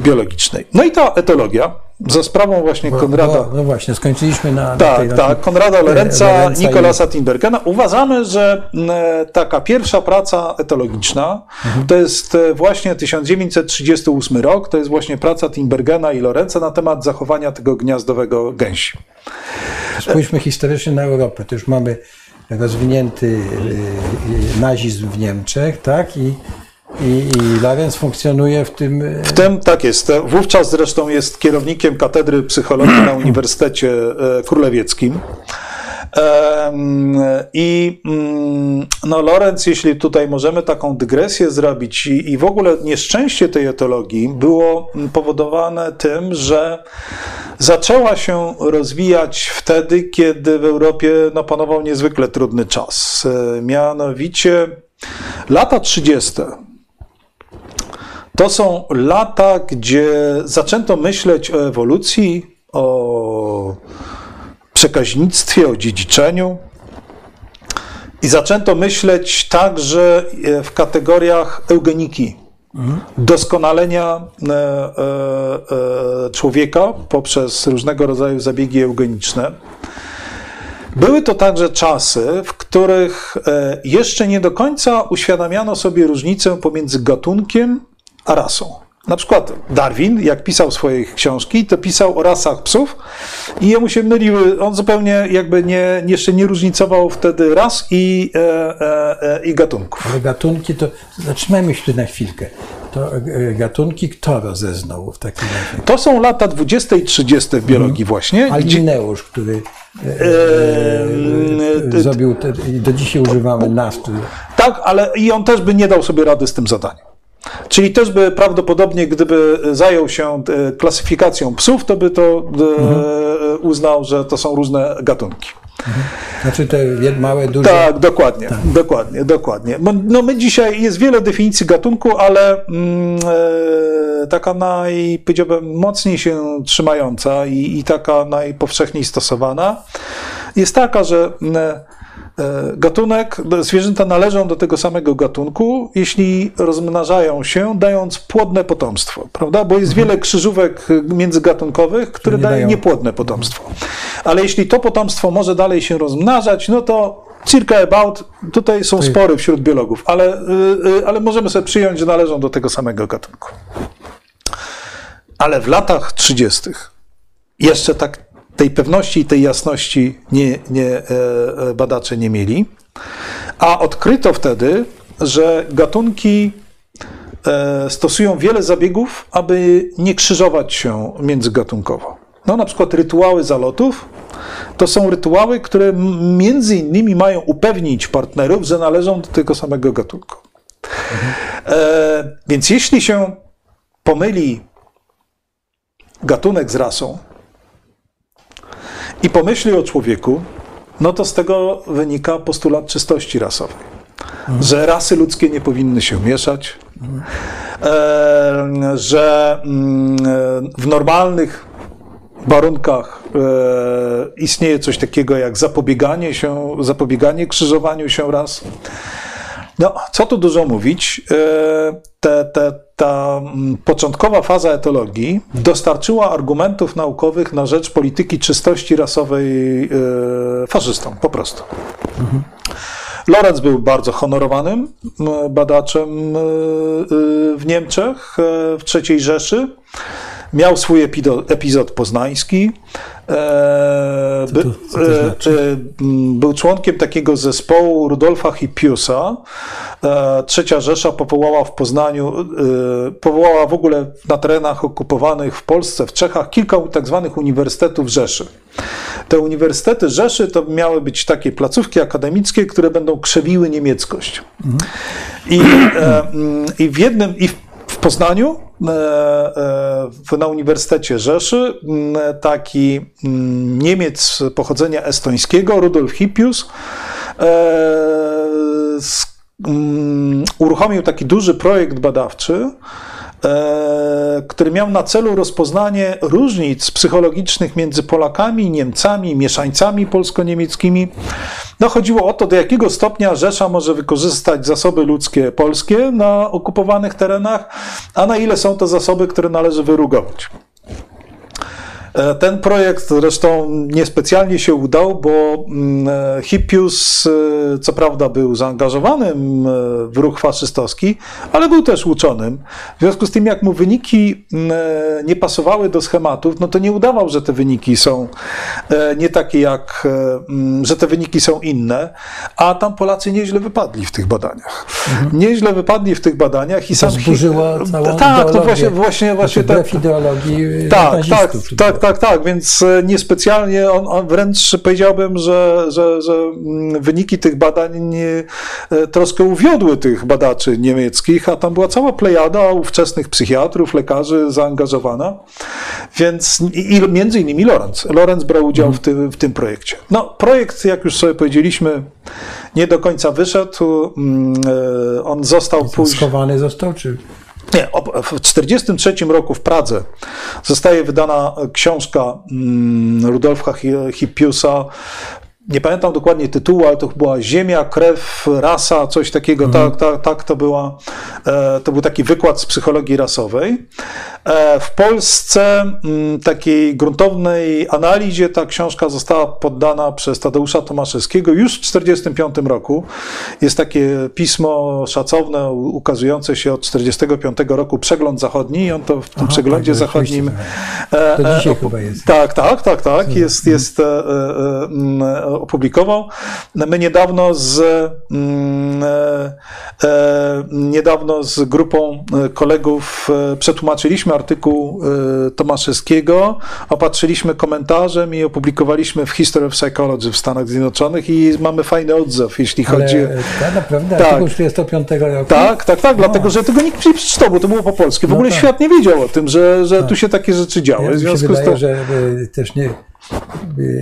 biologicznej. No i ta etologia, za sprawą właśnie Konrada. No, no właśnie, skończyliśmy na, na Tak, tej tak. Konrada Lorenza, Lorenza i- Nikolasa Tinbergena. Uważamy, że m, taka pierwsza praca etologiczna to jest e, właśnie 1938 rok, to jest właśnie praca Tinbergena i Lorenza na temat zachowania tego gniazdowego gęsi. Spójrzmy historycznie na Europę. To już mamy rozwinięty nazizm w Niemczech, tak? I, i, i Lorenz funkcjonuje w tym. y, W tym tak jest. Wówczas zresztą jest kierownikiem katedry psychologii na Uniwersytecie e, Królewieckim. I mm, no, Lorenz, jeśli tutaj możemy taką dygresję zrobić, i, i w ogóle nieszczęście tej etologii było powodowane tym, że zaczęła się rozwijać wtedy, kiedy w Europie no, panował niezwykle trudny czas. E, Mianowicie lata 30. To są lata, gdzie zaczęto myśleć o ewolucji, o przekaźnictwie, o dziedziczeniu. I zaczęto myśleć także e, w kategoriach eugeniki, doskonalenia e, e, człowieka poprzez różnego rodzaju zabiegi eugeniczne. Były to także czasy, w których jeszcze nie do końca uświadamiano sobie różnicę pomiędzy gatunkiem a rasą. Na przykład Darwin, jak pisał swoje książki, to pisał o rasach psów i jemu się myliły, on zupełnie jakby nie, jeszcze nie różnicował wtedy ras i, e, e, e, i gatunków. Ale gatunki to. Zatrzymajmy się tu na chwilkę. To e, gatunki kto rozeznał w takim razie? To są lata 20 i 30 w biologii właśnie, Mhm. gdzie Alineusz, który e, Eee, zrobił, te, do dzisiaj używamy który- Tak, ale i on też by nie dał sobie rady z tym zadaniem. Czyli też by prawdopodobnie, gdyby zajął się e, klasyfikacją psów, to by to e, uznał, że to są różne gatunki. Znaczy te małe, duże. Tak, dokładnie, dokładnie, dokładnie. Bo, No my dzisiaj jest wiele definicji gatunku, ale mm, e, taka naj, powiedziałbym, mocniej się trzymająca i, i taka najpowszechniej stosowana jest taka, że mm, gatunek, zwierzęta należą do tego samego gatunku, jeśli rozmnażają się, dając płodne potomstwo, prawda? Bo jest wiele krzyżówek międzygatunkowych, które nie dają dają- niepłodne potomstwo. Ale jeśli to potomstwo może dalej się rozmnażać, no to circa about, tutaj są spory wśród biologów, ale, y, y, ale możemy sobie przyjąć, że należą do tego samego gatunku. ale w latach 30. jeszcze tak tej pewności i tej jasności nie, nie, e, e, badacze nie mieli, a odkryto wtedy, że gatunki e, stosują wiele zabiegów, aby nie krzyżować się międzygatunkowo. No, na przykład rytuały zalotów to są rytuały, które między innymi mają upewnić partnerów, że należą do tego samego gatunku. E, więc jeśli się pomyli gatunek z rasą i pomyśli o człowieku, no to z tego wynika postulat czystości rasowej. Że rasy ludzkie nie powinny się mieszać, że mm, w normalnych warunkach e, istnieje coś takiego jak zapobieganie się, zapobieganie krzyżowaniu się ras. No, co tu dużo mówić, e, te, te, ta mm, początkowa faza etologii dostarczyła argumentów naukowych na rzecz polityki czystości rasowej e, faszystom, po prostu. Lorenz był bardzo honorowanym badaczem e, w Niemczech, w III Rzeszy. Miał swój epizod poznański. E, by, to- co to znaczy? e, był członkiem takiego zespołu Rudolfa Hippiusa. E, Trzecia Rzesza powołała w Poznaniu, e, powołała w ogóle na terenach okupowanych w Polsce, w Czechach, kilka tak zwanych uniwersytetów Rzeszy. Te uniwersytety Rzeszy to miały być takie placówki akademickie, które będą krzewiły niemieckość. I, e, mm, i w jednym, i w, Poznaniu, e, e, na Uniwersytecie Rzeszy, taki Niemiec pochodzenia estońskiego, Rudolf Hippius, e, uruchomił taki duży projekt badawczy, e, który miał na celu rozpoznanie różnic psychologicznych między Polakami Niemcami, mieszańcami polsko-niemieckimi. No, chodziło o to, do jakiego stopnia Rzesza może wykorzystać zasoby ludzkie polskie na okupowanych terenach, a na ile są to zasoby, które należy wyrugować. E, Ten projekt zresztą niespecjalnie się udał, bo mm, e, Hippius e, co prawda był zaangażowanym w ruch faszystowski, ale był też uczonym. W związku z tym, jak mu wyniki mm, nie pasowały do schematów, no to nie udawał, że te wyniki są nie takie jak, mm, że te wyniki są inne, a tam Polacy nieźle wypadli w tych badaniach. Nieźle wypadli w tych badaniach i sam Hi- Mhm. zburzyło całą Tak, to ideologię. właśnie, właśnie, właśnie Znaczy, tak. ideologii Tak, tak, tak, tak, tak, więc e, niespecjalnie on, on wręcz powiedziałbym, że, że, że mm, wyniki tych badań nie, e, troszkę uwiodły tych badaczy niemieckich, a tam była cała plejada ówczesnych psychiatrów, lekarzy zaangażowana, więc i, i między innymi Lorenz. Lorenz brał udział w, tym, w tym projekcie. No, projekt, jak już sobie powiedzieliśmy, nie do końca wyszedł. Mm, e, On został później. Schowany został, czy Nie, w 1943 roku w Pradze zostaje wydana książka mm, Rudolfa Hi- Hippiusa. Nie pamiętam dokładnie tytułu, ale to była Ziemia, krew, rasa, coś takiego. Tak, tak, tak to była. E, to był taki wykład z psychologii rasowej. E, w Polsce mm, takiej gruntownej analizie ta książka została poddana przez Tadeusza Tomaszewskiego już w 1945 roku. Jest takie pismo szacowne ukazujące się od 1945 roku, Przegląd Zachodni i on to w tym Aha, przeglądzie tak, zachodnim e, To dzisiaj chyba jest. tak, tak, tak, tak. Jest, jest e, mm, opublikował. My niedawno z mm, e, e, niedawno z grupą e, kolegów przetłumaczyliśmy artykuł Tomaszewskiego, opatrzyliśmy komentarzem i opublikowaliśmy w History of Psychology w Stanach Zjednoczonych i mamy fajny odzew, jeśli ale chodzi. tak naprawdę Tak. artykuł 45 roku. Tak, tak, tak, dlatego że tego nikt nie przeczytał, bo to było po polsku. W No ogóle tak. świat nie wiedział o tym, że, że tu się takie rzeczy działy. Ja W mi się związku z wydaje, tym. że też nie,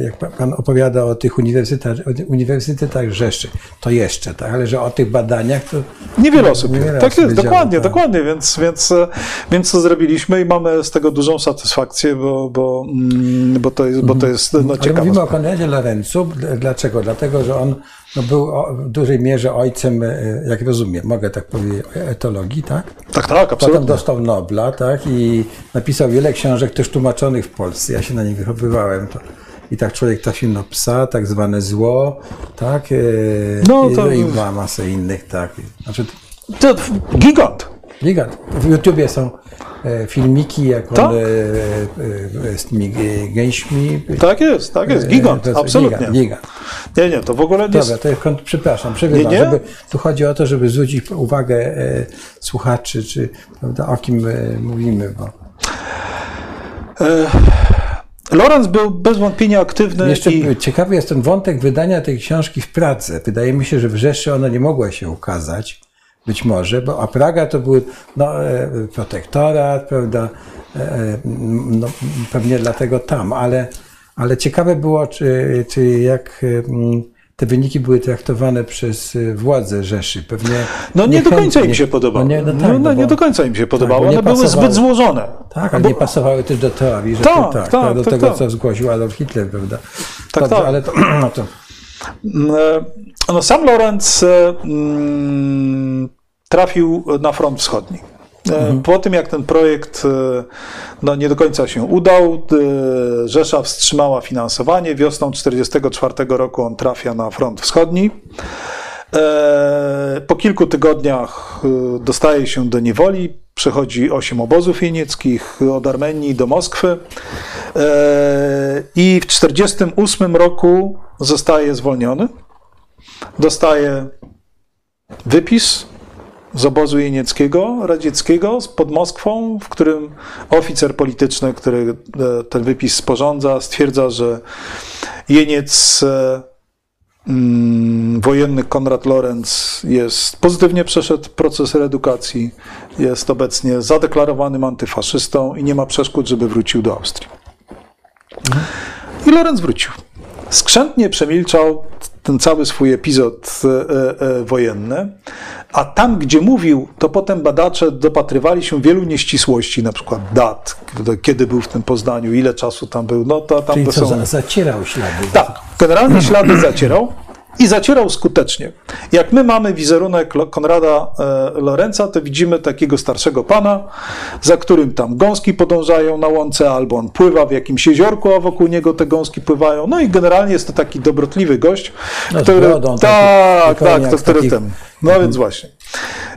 jak pan- opowiada o tych uniwersytetach, uniwersytetach Rzeszy, to jeszcze, tak, ale że o tych badaniach to Niewiele osób. Niewiele tak osób jest, dokładnie, tak. dokładnie, więc, więc, e, więc to zrobiliśmy i mamy z tego dużą satysfakcję, bo, bo, mm, bo to jest, bo to jest no, Ale ciekawe. mówimy o Konradzie Lorenzu. Dl- Dlaczego? Dlatego, że on no, był w dużej mierze ojcem, y, jak rozumiem, mogę tak powiedzieć, etologii, tak? Tak, tak, Potem absolutnie. dostał Nobla, tak? I napisał wiele książek też tłumaczonych w Polsce. Ja się na nich wychowywałem. To. I tak człowiek trafił na psa, tak zwane zło, tak? E, No i, to- I ma masę innych, tak. Znaczy, To gigant. Gigant. W YouTubie są e, filmiki, jak Tak. z tymi gęśmi. Tak jest, tak jest. Gigant, jest absolutnie. Gigant, gigant. Nie, nie, to w ogóle nie jest... Dobra, to jest, przepraszam, przerywam, Nie, nie. żeby tu chodzi o to, żeby zwrócić uwagę słuchaczy, czy prawda, o kim mówimy, bo Lorenz był bez wątpienia aktywny jeszcze i... ciekawy jest ten wątek wydania tej książki w Pradze. Wydaje mi się, że w Rzeszy ona nie mogła się ukazać, być może, bo a Praga to był no, e, protektorat, prawda, e, e, no, pewnie dlatego tam, ale, ale ciekawe było, czy, czy jak e, m, te wyniki były traktowane przez władze Rzeszy. Pewnie No nie do końca im się podobało. No nie, no No, tak, no, no nie do końca im się podobało. bo nie One były pasowały. zbyt złożone. Tak, ale Bo- nie pasowały też do teorii, że Tak, to tak, tak, do tak, tego, tak. co zgłosił Adolf Hitler, prawda? Tak, Dobrze, tak. ale to, no to E, No, sam Lorenz mm, trafił na front wschodni. E, Po tym, jak ten projekt e, no, nie do końca się udał, e, Rzesza wstrzymała finansowanie. Wiosną 1944 roku on trafia na front wschodni. Po kilku tygodniach dostaje się do niewoli, przechodzi osiem obozów jenieckich od Armenii do Moskwy i w 1948 roku zostaje zwolniony. Dostaje wypis z obozu jenieckiego, radzieckiego, pod Moskwą, w którym oficer polityczny, który e, ten wypis sporządza, stwierdza, że Jeniec e, mm, wojenny Konrad Lorenz jest pozytywnie przeszedł proces reedukacji, jest obecnie zadeklarowanym antyfaszystą i nie ma przeszkód, żeby wrócił do Austrii. I Lorenz wrócił. Skrzętnie przemilczał ten cały swój epizod e, e, wojenny, a tam, gdzie mówił, to potem badacze dopatrywali się wielu nieścisłości, na przykład dat, kiedy- był w tym Poznaniu, ile czasu tam był, no to tam Czyli to są... za, zacierał ślady. Tak, generalnie ślady zacierał i zacierał skutecznie. Jak my mamy wizerunek Konrada e, Lorenza, to widzimy takiego starszego pana, za którym tam gąski podążają na łące, albo on pływa w jakimś jeziorku, a wokół niego te gąski pływają. No i generalnie jest to taki dobrotliwy gość, No, który... brodą, tak, taki- tak, jak to który takich- ten... No więc właśnie.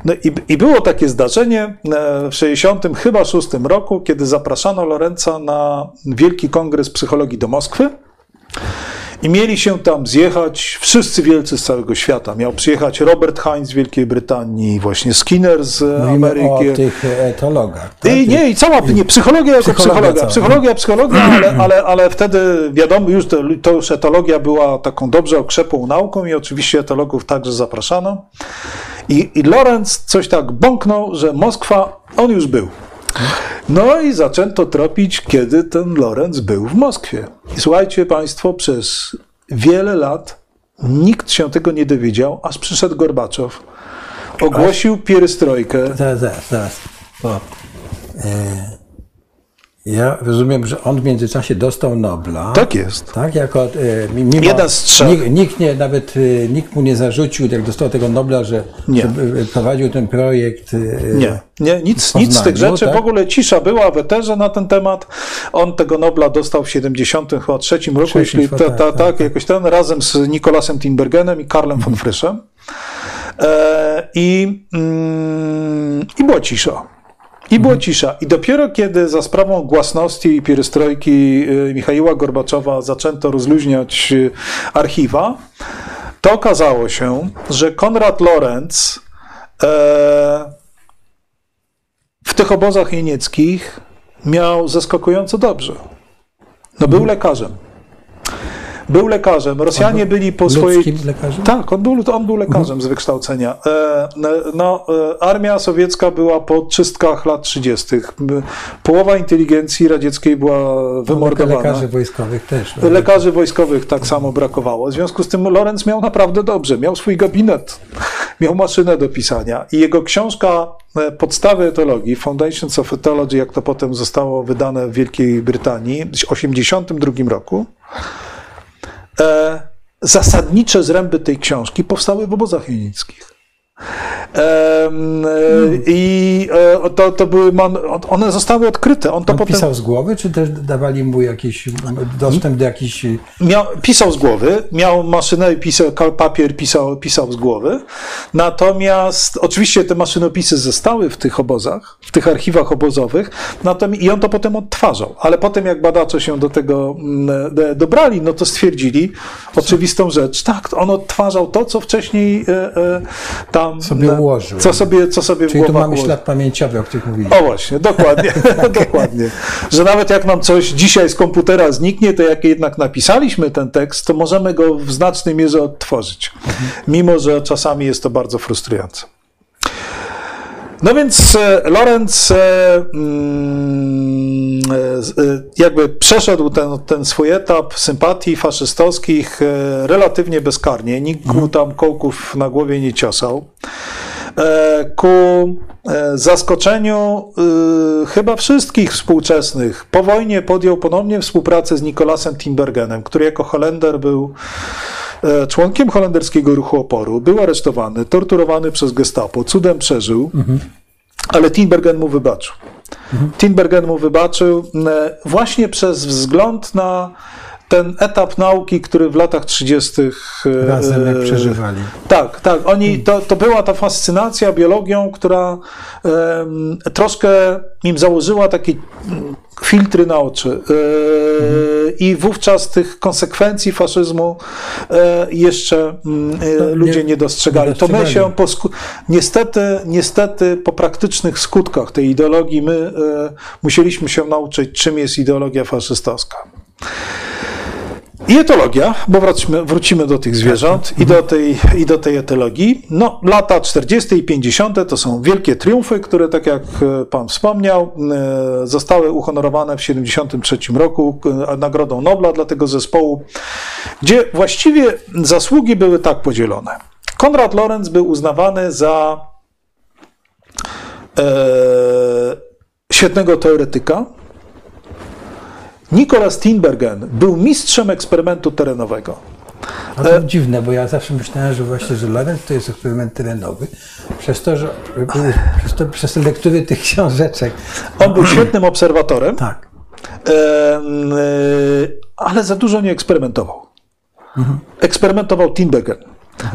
No i, I było takie zdarzenie e, w 60 chyba 6 roku, kiedy zapraszano Lorenza na Wielki Kongres Psychologii do Moskwy. I mieli się tam zjechać wszyscy wielcy z całego świata. Miał przyjechać Robert Heinz z Wielkiej Brytanii, właśnie Skinner z e, Mówimy Ameryki. o tych etologach. Tak? I nie, i cała, nie, psychologia jako Psychologia psychologia, psychologia, psychologia, ale, ale, ale wtedy wiadomo, już to, to już etologia była taką dobrze okrzepłą nauką i oczywiście etologów także zapraszano. I, I Lorenz coś tak bąknął, że Moskwa, on już był. No i zaczęto tropić, kiedy ten Lorenz był w Moskwie. I słuchajcie Państwo, przez wiele lat nikt się tego nie dowiedział, aż przyszedł Gorbaczow, ogłosił pierystrojkę. Zaraz, zaraz, zaraz. Bo, e, ja rozumiem, że on w międzyczasie dostał Nobla. Tak jest. Tak, jako, e, mi- mimo, Jeden z trzech. Nikt, nie, nawet e, nikt mu nie zarzucił, jak dostał tego Nobla, że, Nie. że e, prowadził ten projekt. Nie, nie nic, nic z tych rzeczy. tak? W ogóle cisza była w eterze na ten temat. On tego Nobla dostał w 73 roku, jeśli ta, tak, ta, tak, tak, jakoś ten, razem z Nikolasem Tinbergenem i Karlem von Frischem. E, i, mm, I była cisza. I była cisza. I dopiero kiedy za sprawą głasności i pierystrojki y, Michaiła Gorbaczowa zaczęto rozluźniać y, archiwa, to okazało się, że Konrad Lorenz e, w tych obozach jenieckich miał zaskakująco dobrze. No był lekarzem. Był lekarzem. Rosjanie byli po swojej... Lekarzem? Tak, on był, on był lekarzem z wykształcenia. E, no, e, armia sowiecka była po czystkach lat 30. Połowa inteligencji radzieckiej była wymordowana. Lekarzy wojskowych też. Lekarzy wojskowych tak samo brakowało. W związku z tym Lorenz miał naprawdę dobrze. Miał swój gabinet, miał maszynę do pisania i jego książka e, Podstawy etologii, Foundations of Ethology, jak to potem zostało wydane w Wielkiej Brytanii w 1982 roku, e, zasadnicze zręby tej książki powstały w obozach jenickich. E, I e, to, to były, one zostały odkryte. On to On potem pisał z głowy, czy też dawali mu jakiś dostęp do jakichś... miał, pisał z głowy, miał maszynę, pisał, kal- papier pisał, pisał z głowy. Natomiast oczywiście te maszynopisy zostały w tych obozach, w tych archiwach obozowych, natomiast, i on to potem odtwarzał. Ale potem, jak badacze się do tego dobrali, no to stwierdzili oczywistą rzecz. Tak, on odtwarzał to, co wcześniej e, tam Sobie e, ułożył. Co sobie, co sobie Czyli tu mamy ułożył. ślad pamięciowy, o którym mówiliśmy. O właśnie, dokładnie, dokładnie. Że nawet jak nam coś dzisiaj z komputera zniknie, to jak jednak napisaliśmy ten tekst, to możemy go w znacznej mierze odtworzyć. Mimo, że czasami jest to bardzo frustrujące. No więc e, Lorenz e, mm, e, jakby przeszedł ten, ten swój etap sympatii faszystowskich relatywnie bezkarnie. Nikt mu tam kołków na głowie nie ciosał. Ku zaskoczeniu chyba wszystkich współczesnych po wojnie podjął ponownie współpracę z Nikolasem Timbergenem, który jako Holender był członkiem holenderskiego ruchu oporu, był aresztowany, torturowany przez gestapo, cudem przeżył, ale Tinbergen mu wybaczył. Tinbergen mu wybaczył e, właśnie przez wzgląd na ten etap nauki, który w latach 30. e, Razem jak przeżywali. tak, tak. Oni, to, to była ta fascynacja biologią, która em, troszkę im założyła takie mm, filtry na oczy. E, I wówczas tych konsekwencji faszyzmu e, jeszcze mm, e, No, nie- ludzie nie dostrzegali. nie To my dostrzegali. się po niestety, niestety po praktycznych skutkach tej ideologii my e, musieliśmy się nauczyć, czym jest ideologia faszystowska. I etologia, bo wrócimy, wrócimy do tych zwierząt i do tej, i do tej etologii. No, lata 40. i 50. to są wielkie triumfy, które, tak jak e, Pan wspomniał, e, zostały uhonorowane w 73 roku e, Nagrodą Nobla dla tego zespołu, gdzie właściwie zasługi były tak podzielone. Konrad Lorenz był uznawany za e, świetnego teoretyka, Nicolas Tinbergen był mistrzem eksperymentu terenowego. A to dziwne, bo ja zawsze myślałem, że właśnie, że Lorenz to jest eksperyment terenowy, przez to, że przez, to, przez lektury tych książeczek. On był świetnym obserwatorem, Tak. em, e, ale za dużo nie eksperymentował. Eksperymentował Tinbergen.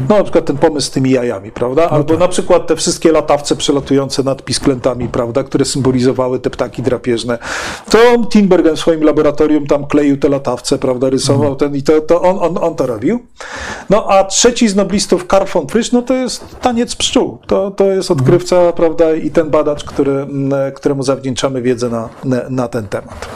No na przykład ten pomysł z tymi jajami, prawda? Albo na przykład te wszystkie latawce przelatujące nad pisklętami, prawda, które symbolizowały te ptaki drapieżne. To Tinbergen w swoim laboratorium tam kleił te latawce, prawda, rysował ten i to, to on, on, on to robił. No a trzeci z noblistów, Karl von Frisch, no to jest taniec pszczół. To, to jest odkrywca, prawda, i ten badacz, który, m, któremu zawdzięczamy wiedzę na, na ten temat.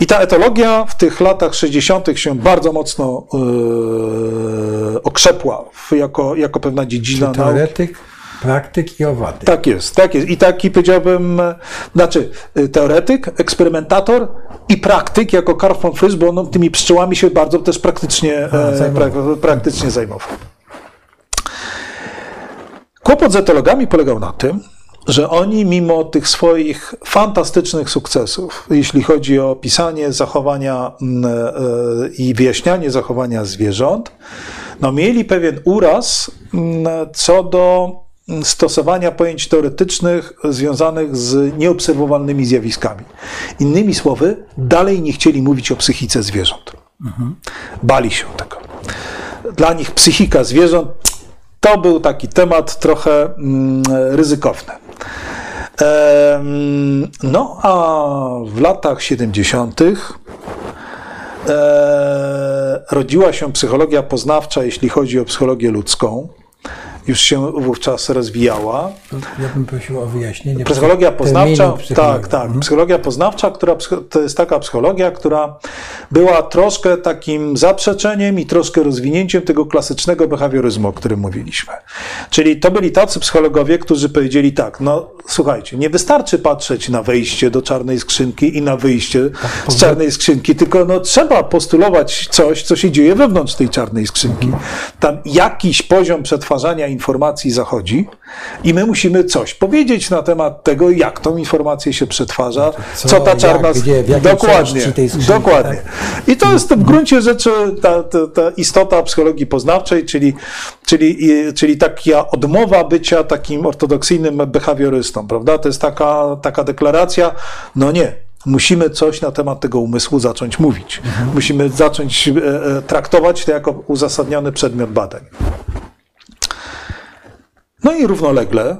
I ta etologia w tych latach 60. się bardzo mocno yy, okrzepła jako, jako pewna dziedzina nauki. Teoretyk, praktyk i owady. Tak jest, tak jest. I taki powiedziałbym, znaczy e, teoretyk, eksperymentator i praktyk jako Karl von Frisch, bo on tymi pszczołami się bardzo też praktycznie, e, zajmował. prak, praktycznie zajmował. Kłopot z etologami polegał na tym, że oni mimo tych swoich fantastycznych sukcesów, jeśli chodzi o pisanie zachowania mm, e, i wyjaśnianie zachowania zwierząt, no mieli pewien uraz mm, co do mm, stosowania pojęć teoretycznych związanych z nieobserwowalnymi zjawiskami. Innymi słowy, dalej nie chcieli mówić o psychice zwierząt. Bali się tego. Dla nich psychika zwierząt to był taki temat trochę mm, ryzykowny. No a w latach 70. e, rodziła się psychologia poznawcza, jeśli chodzi o psychologię ludzką. Już się wówczas rozwijała. Ja bym prosił o wyjaśnienie. Psychologia poznawcza, tak, tak. Psychologia poznawcza, która to jest taka psychologia, która była troszkę takim zaprzeczeniem i troszkę rozwinięciem tego klasycznego behawioryzmu, o którym mówiliśmy. Czyli to byli tacy psychologowie, którzy powiedzieli tak, no słuchajcie, nie wystarczy patrzeć na wejście do czarnej skrzynki i na wyjście z czarnej skrzynki, tylko no, trzeba postulować coś, co się dzieje wewnątrz tej czarnej skrzynki. Tam jakiś poziom przetwarzania informacji zachodzi i my musimy coś powiedzieć na temat tego, jak tą informację się przetwarza, Co, co, ta czarna... jakiej dokładnie, skrzynki, dokładnie. tak? I to jest w gruncie rzeczy ta, ta, ta istota psychologii poznawczej, czyli, czyli, czyli taka odmowa bycia takim ortodoksyjnym behawiorystą, prawda? To jest taka, taka deklaracja, no nie, musimy coś na temat tego umysłu zacząć mówić. Musimy zacząć e, e, traktować to jako uzasadniony przedmiot badań. No i równolegle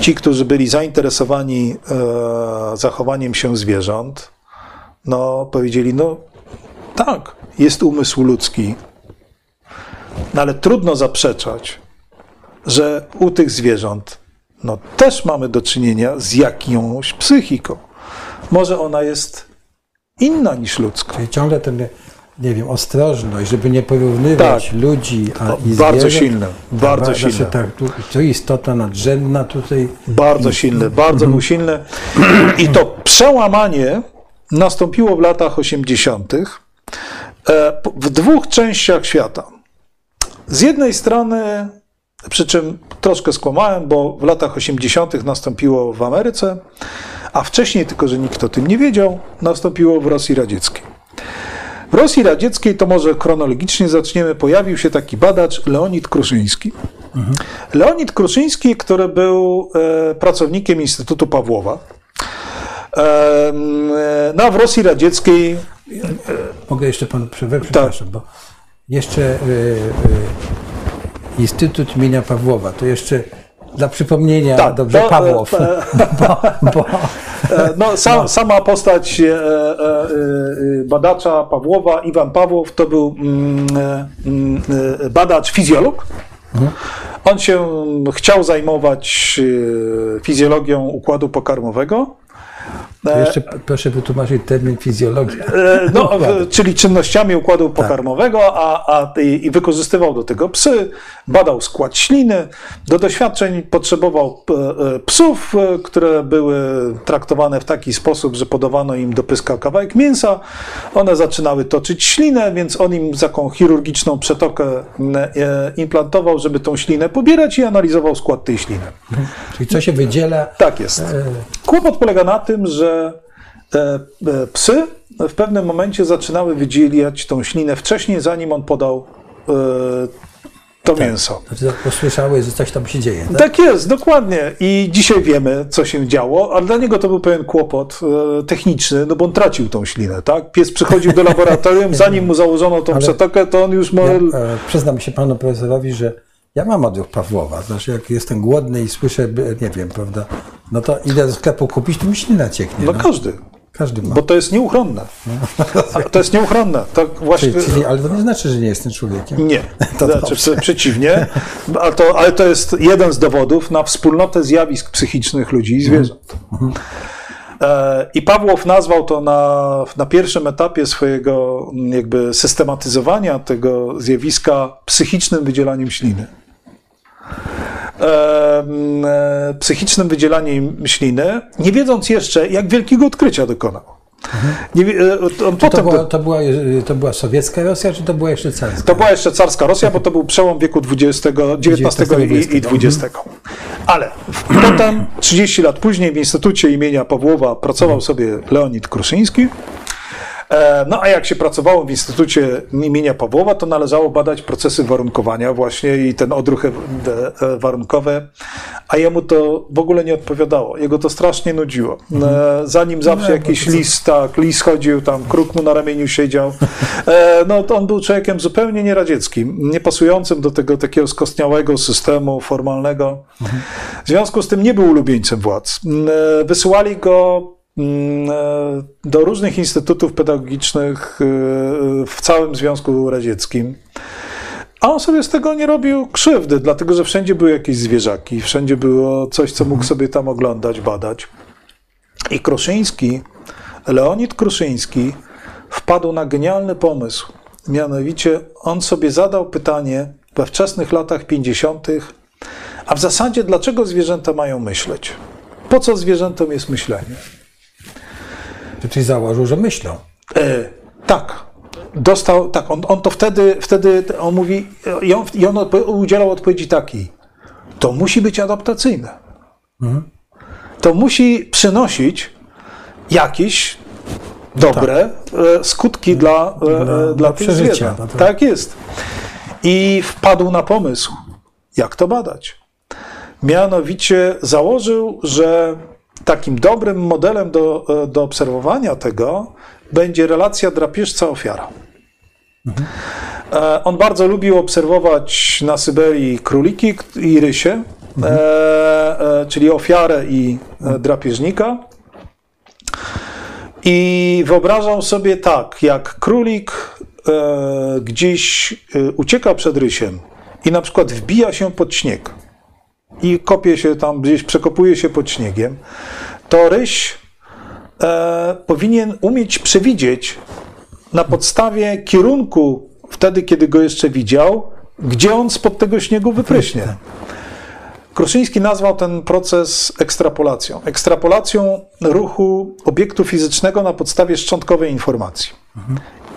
ci, którzy byli zainteresowani e, zachowaniem się zwierząt, no powiedzieli, no tak, jest umysł ludzki, no ale trudno zaprzeczać, że u tych zwierząt no, też mamy do czynienia z jakąś psychiką. Może ona jest inna niż ludzka. Czyli ciągle ten, nie wiem, ostrożność, żeby nie porównywać Tak. ludzi a, O, i bardzo zwierząt. silne, bardzo Ba- silne. Znaczy, tak, tu, to istota nadrzędna tutaj. Bardzo silny, bardzo był silny. I to przełamanie nastąpiło w latach 80. e, w dwóch częściach świata. Z jednej strony, przy czym troszkę skłamałem, bo w latach 80. nastąpiło w Ameryce, a wcześniej, tylko że nikt o tym nie wiedział, nastąpiło w Rosji Radzieckiej. W Rosji Radzieckiej, to może chronologicznie zaczniemy, pojawił się taki badacz Leonid Kruszyński. Leonid Kruszyński, który był e, pracownikiem Instytutu Pawłowa. E, e, no, w Rosji Radzieckiej Mogę jeszcze pan przerwać, przepraszam, bo jeszcze y, y, Instytut imienia Pawłowa, to jeszcze dla przypomnienia, Tak, dobrze, to, Pawłow. e, bo, bo, E, No, sam, Sama postać e, e, badacza Pawłowa, Iwan Pawłow, to był mm, mm, badacz fizjolog. On się chciał zajmować fizjologią układu pokarmowego. To jeszcze proszę wytłumaczyć termin fizjologia. E, No, w, czyli czynnościami układu pokarmowego, a, a i, wykorzystywał do tego psy, badał skład śliny. Do doświadczeń potrzebował e, e, psów, e, które były traktowane w taki sposób, że podawano im do pyska kawałek mięsa. One zaczynały toczyć ślinę, więc on im taką chirurgiczną przetokę e, implantował, żeby tą ślinę pobierać i analizował skład tej śliny. Czyli co się wydziela? Tak jest. Kłopot polega na tym, że e, psy w pewnym momencie zaczynały wydzielać tą ślinę wcześniej, zanim on podał e, to mięso. Znaczy, posłyszałeś, że coś tam się dzieje. Tak? Tak jest, dokładnie. I dzisiaj wiemy, co się działo, ale dla niego to był pewien kłopot e, techniczny, no bo on tracił tą ślinę, tak? Pies przychodził do laboratorium, zanim mu założono tą Ale- przetokę, to on już ma... Ja, przyznam się panu profesorowi, że ja mam odruch Pawłowa. Znaczy, jak jestem głodny i słyszę, nie wiem, prawda, no to idę do sklepu kupić, to mi ślina cieknie. No No. każdy, Każdy ma. bo to jest nieuchronne. To jest nieuchronne. Tak właśnie... Czyli, czyli, ale to nie znaczy, że nie jestem człowiekiem. Nie, To znaczy dobrze. przeciwnie, ale to, ale to jest jeden z dowodów na wspólnotę zjawisk psychicznych ludzi i zwierząt. E, I Pawłow nazwał to na, na pierwszym etapie swojego jakby systematyzowania tego zjawiska psychicznym wydzielaniem śliny. E, Psychicznym wydzielaniem śliny, nie wiedząc jeszcze, jak wielkiego odkrycia dokonał. Nie, e, To, potem była, to, była, to była sowiecka Rosja, czy to była jeszcze carska? to była jeszcze carska Rosja, bo to był przełom wieku XX, XIX i, i XX. Ale potem, 30 lat później, w Instytucie imienia Pawłowa pracował sobie Leonid Kruszyński. E, No a jak się pracowało w Instytucie imienia Pawłowa, to należało badać procesy warunkowania właśnie i ten odruch e- e- warunkowy, a jemu to w ogóle nie odpowiadało. Jego to strasznie nudziło. E, Zanim zawsze No, jakiś bo to co- lis, tak, lis chodził, tam kruk mu na ramieniu siedział, no to on był człowiekiem zupełnie nieradzieckim, niepasującym do tego takiego skostniałego systemu formalnego. W związku z tym nie był ulubieńcem władz. Wysyłali go do różnych instytutów pedagogicznych e, w całym Związku Radzieckim. A on sobie z tego nie robił krzywdy, dlatego że wszędzie były jakieś zwierzaki, wszędzie było coś, co mógł sobie tam oglądać, badać. I Kruszyński, Leonid Kruszyński wpadł na genialny pomysł. Mianowicie on sobie zadał pytanie we wczesnych latach 50., a w zasadzie dlaczego zwierzęta mają myśleć? Po co zwierzętom jest myślenie? Czyli założył, że myślą. E, tak. Dostał, tak, on, on to wtedy, wtedy on mówi, i on, i on odpo- udzielał odpowiedzi takiej. to musi być adaptacyjne. To musi przynosić jakieś dobre e, skutki dla, e, Dla- e, dla dla tych zwierząt. to- Tak jest. I wpadł na pomysł, jak to badać. Mianowicie założył, że takim dobrym modelem do, e, do obserwowania tego będzie relacja drapieżca-ofiara. E, On bardzo lubił obserwować na Syberii króliki i rysie, e, czyli ofiarę i drapieżnika. I wyobrażał sobie tak, jak królik gdzieś ucieka przed rysiem i na przykład wbija się pod śnieg i kopie się tam, gdzieś przekopuje się pod śniegiem, to ryś e, powinien umieć przewidzieć na podstawie kierunku, wtedy kiedy go jeszcze widział, gdzie on spod tego śniegu wypryśnie. Kruszyński nazwał ten proces ekstrapolacją. Ekstrapolacją ruchu obiektu fizycznego na podstawie szczątkowej informacji.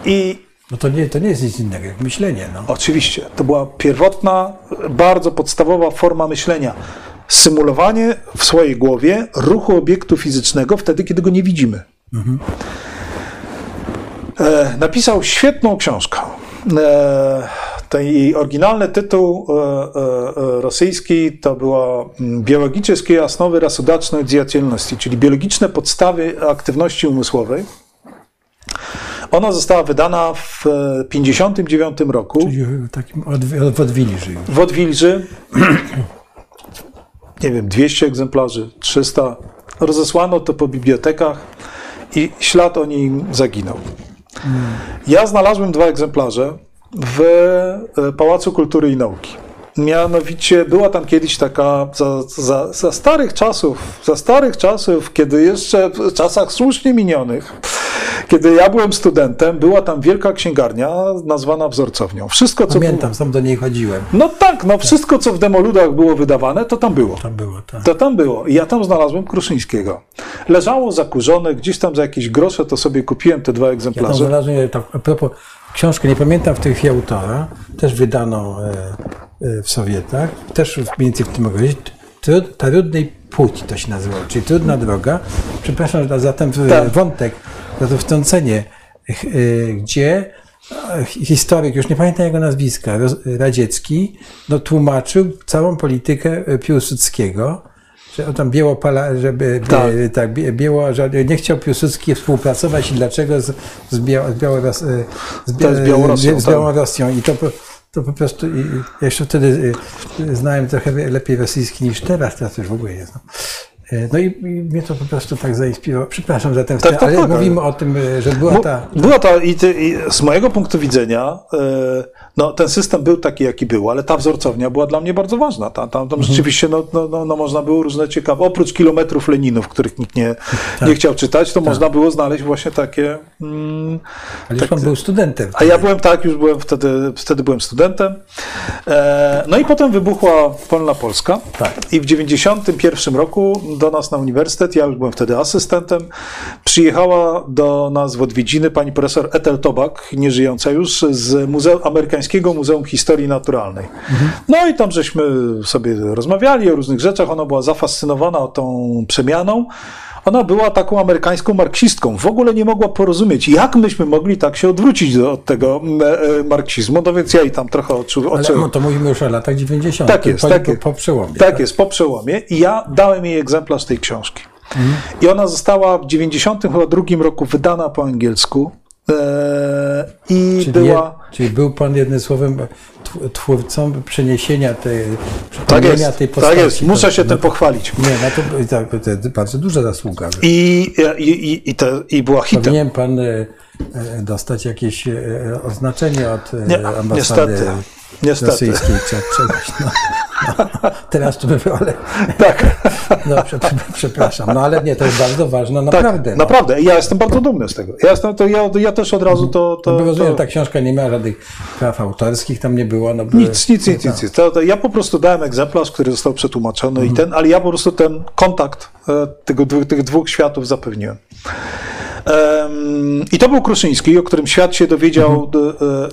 I No to nie, to nie jest nic innego jak myślenie. No. Oczywiście, to była pierwotna, bardzo podstawowa forma myślenia. Symulowanie w swojej głowie ruchu obiektu fizycznego wtedy, kiedy go nie widzimy. E, napisał świetną książkę. E, ten jej oryginalny tytuł e, e, e, rosyjski to była mm, Biologiczne osnowy rasodacznej deятельности, czyli biologiczne podstawy aktywności umysłowej. Ona została wydana w 1959 roku Czyli w takim w odwilży. w Odwilży. Nie wiem, 200 egzemplarzy, 300. Rozesłano to po bibliotekach i ślad o nim zaginął. Ja znalazłem dwa egzemplarze w e, Pałacu Kultury i Nauki. Mianowicie była tam kiedyś taka, za, za, za starych czasów, za starych czasów, kiedy jeszcze w czasach słusznie minionych, kiedy ja byłem studentem, była tam wielka księgarnia nazwana wzorcownią. Wszystko, co było, Pamiętam, sam do niej chodziłem. no tak, no wszystko, co w demoludach było wydawane, to tam było. Tam było, tak. To tam było. I ja tam znalazłem Kruszyńskiego. Leżało zakurzone, gdzieś tam za jakieś grosze, to sobie kupiłem te dwa Ja tam egzemplarze. znalazłem, tak, a propos, książkę, nie pamiętam w tej chwili autora, też wydano e, e, w Sowietach, też w- mniej więcej w tym okresie, trud, Trudnej Płci to się nazywało, czyli Trudna Droga. Przepraszam za ten Tak. wątek, za to wtrącenie, e, gdzie historyk, już nie pamiętam jego nazwiska, radziecki, no, tłumaczył całą politykę Piłsudskiego, że on tam Białopala, żeby Tak. tak, tak Biało, że nie chciał Piłsudski współpracować i dlaczego z, z, Bia, z, Białoros, e, z, Bia- z Białorusią, z tak. Białorusią. I to, po- to po prostu, ja jeszcze wtedy e, znałem trochę lepiej rosyjski niż teraz, teraz już w ogóle nie znam. E, No i, i mnie to po prostu tak zainspirowało. Przepraszam za ten Tak, wstęp, tak, ale tak, ale- mówimy o tym, e, że była Bo- ta... Była ta, i, ty, i z mojego punktu widzenia, e, no, ten system był taki, jaki był, ale ta wzorcownia była dla mnie bardzo ważna. Tam, tam, tam rzeczywiście no, no, no, no, można było różne ciekawe, oprócz kilometrów Leninów, których nikt nie, nie chciał czytać, to można było znaleźć właśnie takie. Mm, Ale już pan był studentem. A ja byłem tak, już byłem wtedy, wtedy byłem studentem. E, no i potem wybuchła Wolna Polska. Tak. I w 91 roku do nas na uniwersytet, ja już byłem wtedy asystentem, przyjechała do nas w odwiedziny pani profesor Ethel Tobak, nieżyjąca już, z Muzeum, Amerykańskiego Muzeum Historii Naturalnej. No i tam żeśmy sobie rozmawiali o różnych rzeczach. Ona była zafascynowana tą przemianą. Ona była taką amerykańską marksistką. W ogóle nie mogła porozumieć, jak myśmy mogli tak się odwrócić do, od tego e, e, marksizmu. No więc ja jej tam trochę oczu, Ale oczu, no, to mówimy już o latach 90. Tak jest, po, tak po, przełomie. tak jest, po przełomie. I ja dałem jej egzemplarz tej książki. I ona została w 92 roku wydana po angielsku. E, I Czyli, była. je, czyli był pan jednym słowem tw- twórcą przeniesienia tej, Tak jest, tej postaci. tak jest. Muszę się no tym pochwalić. Nie, no to, to, to, to bardzo duża zasługa. I, i, i, i, te, i była hitem. Powinien pan e, e, dostać jakieś e, oznaczenie od Nie, ambasady niestety. Niestety. rosyjskiej czy czegoś. No, no, teraz to by było, ale Tak, no, prze, prze, przepraszam. No ale nie, to jest bardzo ważne, tak, naprawdę. no. naprawdę. Ja jestem bardzo dumny z tego. Ja, jestem, to ja, ja też od razu to. to, Bo rozumiem, to ta książka nie miała żadnych praw autorskich, tam nie było. No, Nic, nic, nic, nic. nic. To, to ja po prostu dałem egzemplarz, który został przetłumaczony, Mhm. i ten, ale ja po prostu ten kontakt e, tego, tych dwóch światów zapewniłem. I to był Kruszyński, o którym świat się dowiedział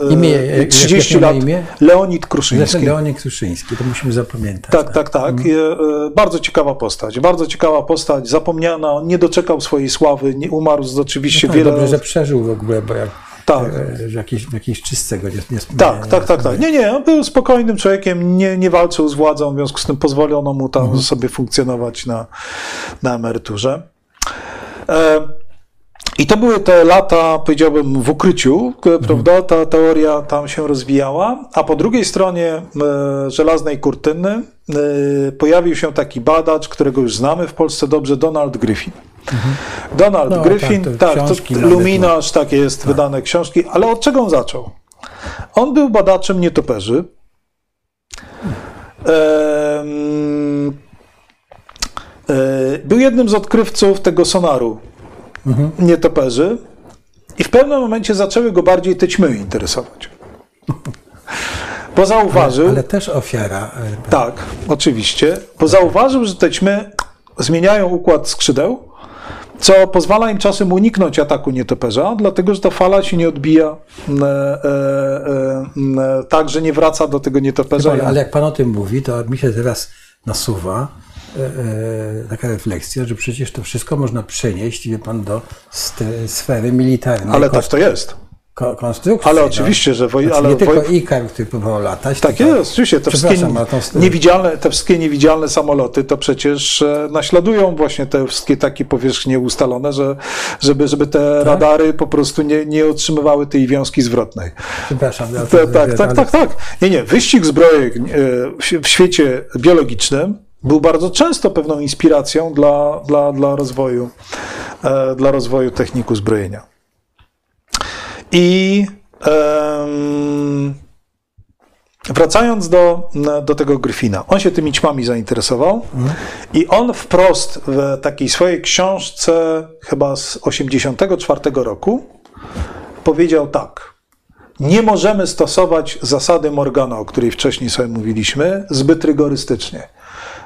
e, e, Imię, jak- 30 jak miał lat. imię? Leonid Kruszyński. Zresztą Leonik Kruszyński, to musimy zapamiętać. Tak, tak, tak. E, e, Bardzo ciekawa postać. Bardzo ciekawa postać, zapomniana. On nie doczekał swojej sławy, nie umarł z oczywiście Tak, wiele. dobrze, że przeżył w ogóle, bo jak Tak. że jakiś, w jakiejś czystce go nie, nie Tak, tak, tak, tak. Nie, nie, on był spokojnym człowiekiem, nie, nie walczył z władzą, w związku z tym pozwolono mu tam sobie funkcjonować na, na emeryturze. E, I to były te lata, powiedziałbym, w ukryciu, k- prawda? Ta teoria tam się rozwijała, a po drugiej stronie e, żelaznej kurtyny e, pojawił się taki badacz, którego już znamy w Polsce dobrze, Donald Griffin. Donald No, Griffin, tak, to tak, to, Luminarz, tak jest, wydane książki, ale od czego on zaczął? On był badaczem nietoperzy. Em, e, Był jednym z odkrywców tego sonaru nietoperzy i w pewnym momencie zaczęły go bardziej te ćmy interesować. Bo zauważył, Ale też ofiara. e, tak, oczywiście, bo zauważył, że te ćmy zmieniają układ skrzydeł, co pozwala im czasem uniknąć ataku nietoperza, dlatego że ta fala się nie odbija e, e, e, e, tak, że nie wraca do tego nietoperza. Ale, ale jak pan o tym mówi, to mi się teraz nasuwa taka refleksja, że przecież to wszystko można przenieść, wie pan, do sfery militarnej. ale tak to jest. ko- konstrukcji. Ale no. oczywiście, że woj, Znaczy, ale nie tylko woj, Ikar, który próbował latać. Tak tylko, jest, oczywiście. Te wszystkie, niewidzialne, te wszystkie niewidzialne samoloty to przecież e, naśladują właśnie te wszystkie takie powierzchnie ustalone, że, żeby, żeby te Tak? radary po prostu nie, nie otrzymywały tej wiązki zwrotnej. Przepraszam. ja to- tak, ale- tak, tak, tak. Nie, nie. Wyścig zbrojek e, w świecie biologicznym był bardzo często pewną inspiracją dla, dla, dla, rozwoju, e, dla rozwoju technik uzbrojenia. I wracając do, do tego Gryfina, on się tymi ćmami zainteresował i on wprost w takiej swojej książce, chyba z 84 roku, powiedział tak. Nie możemy stosować zasady Morgana, o której wcześniej sobie mówiliśmy, zbyt rygorystycznie,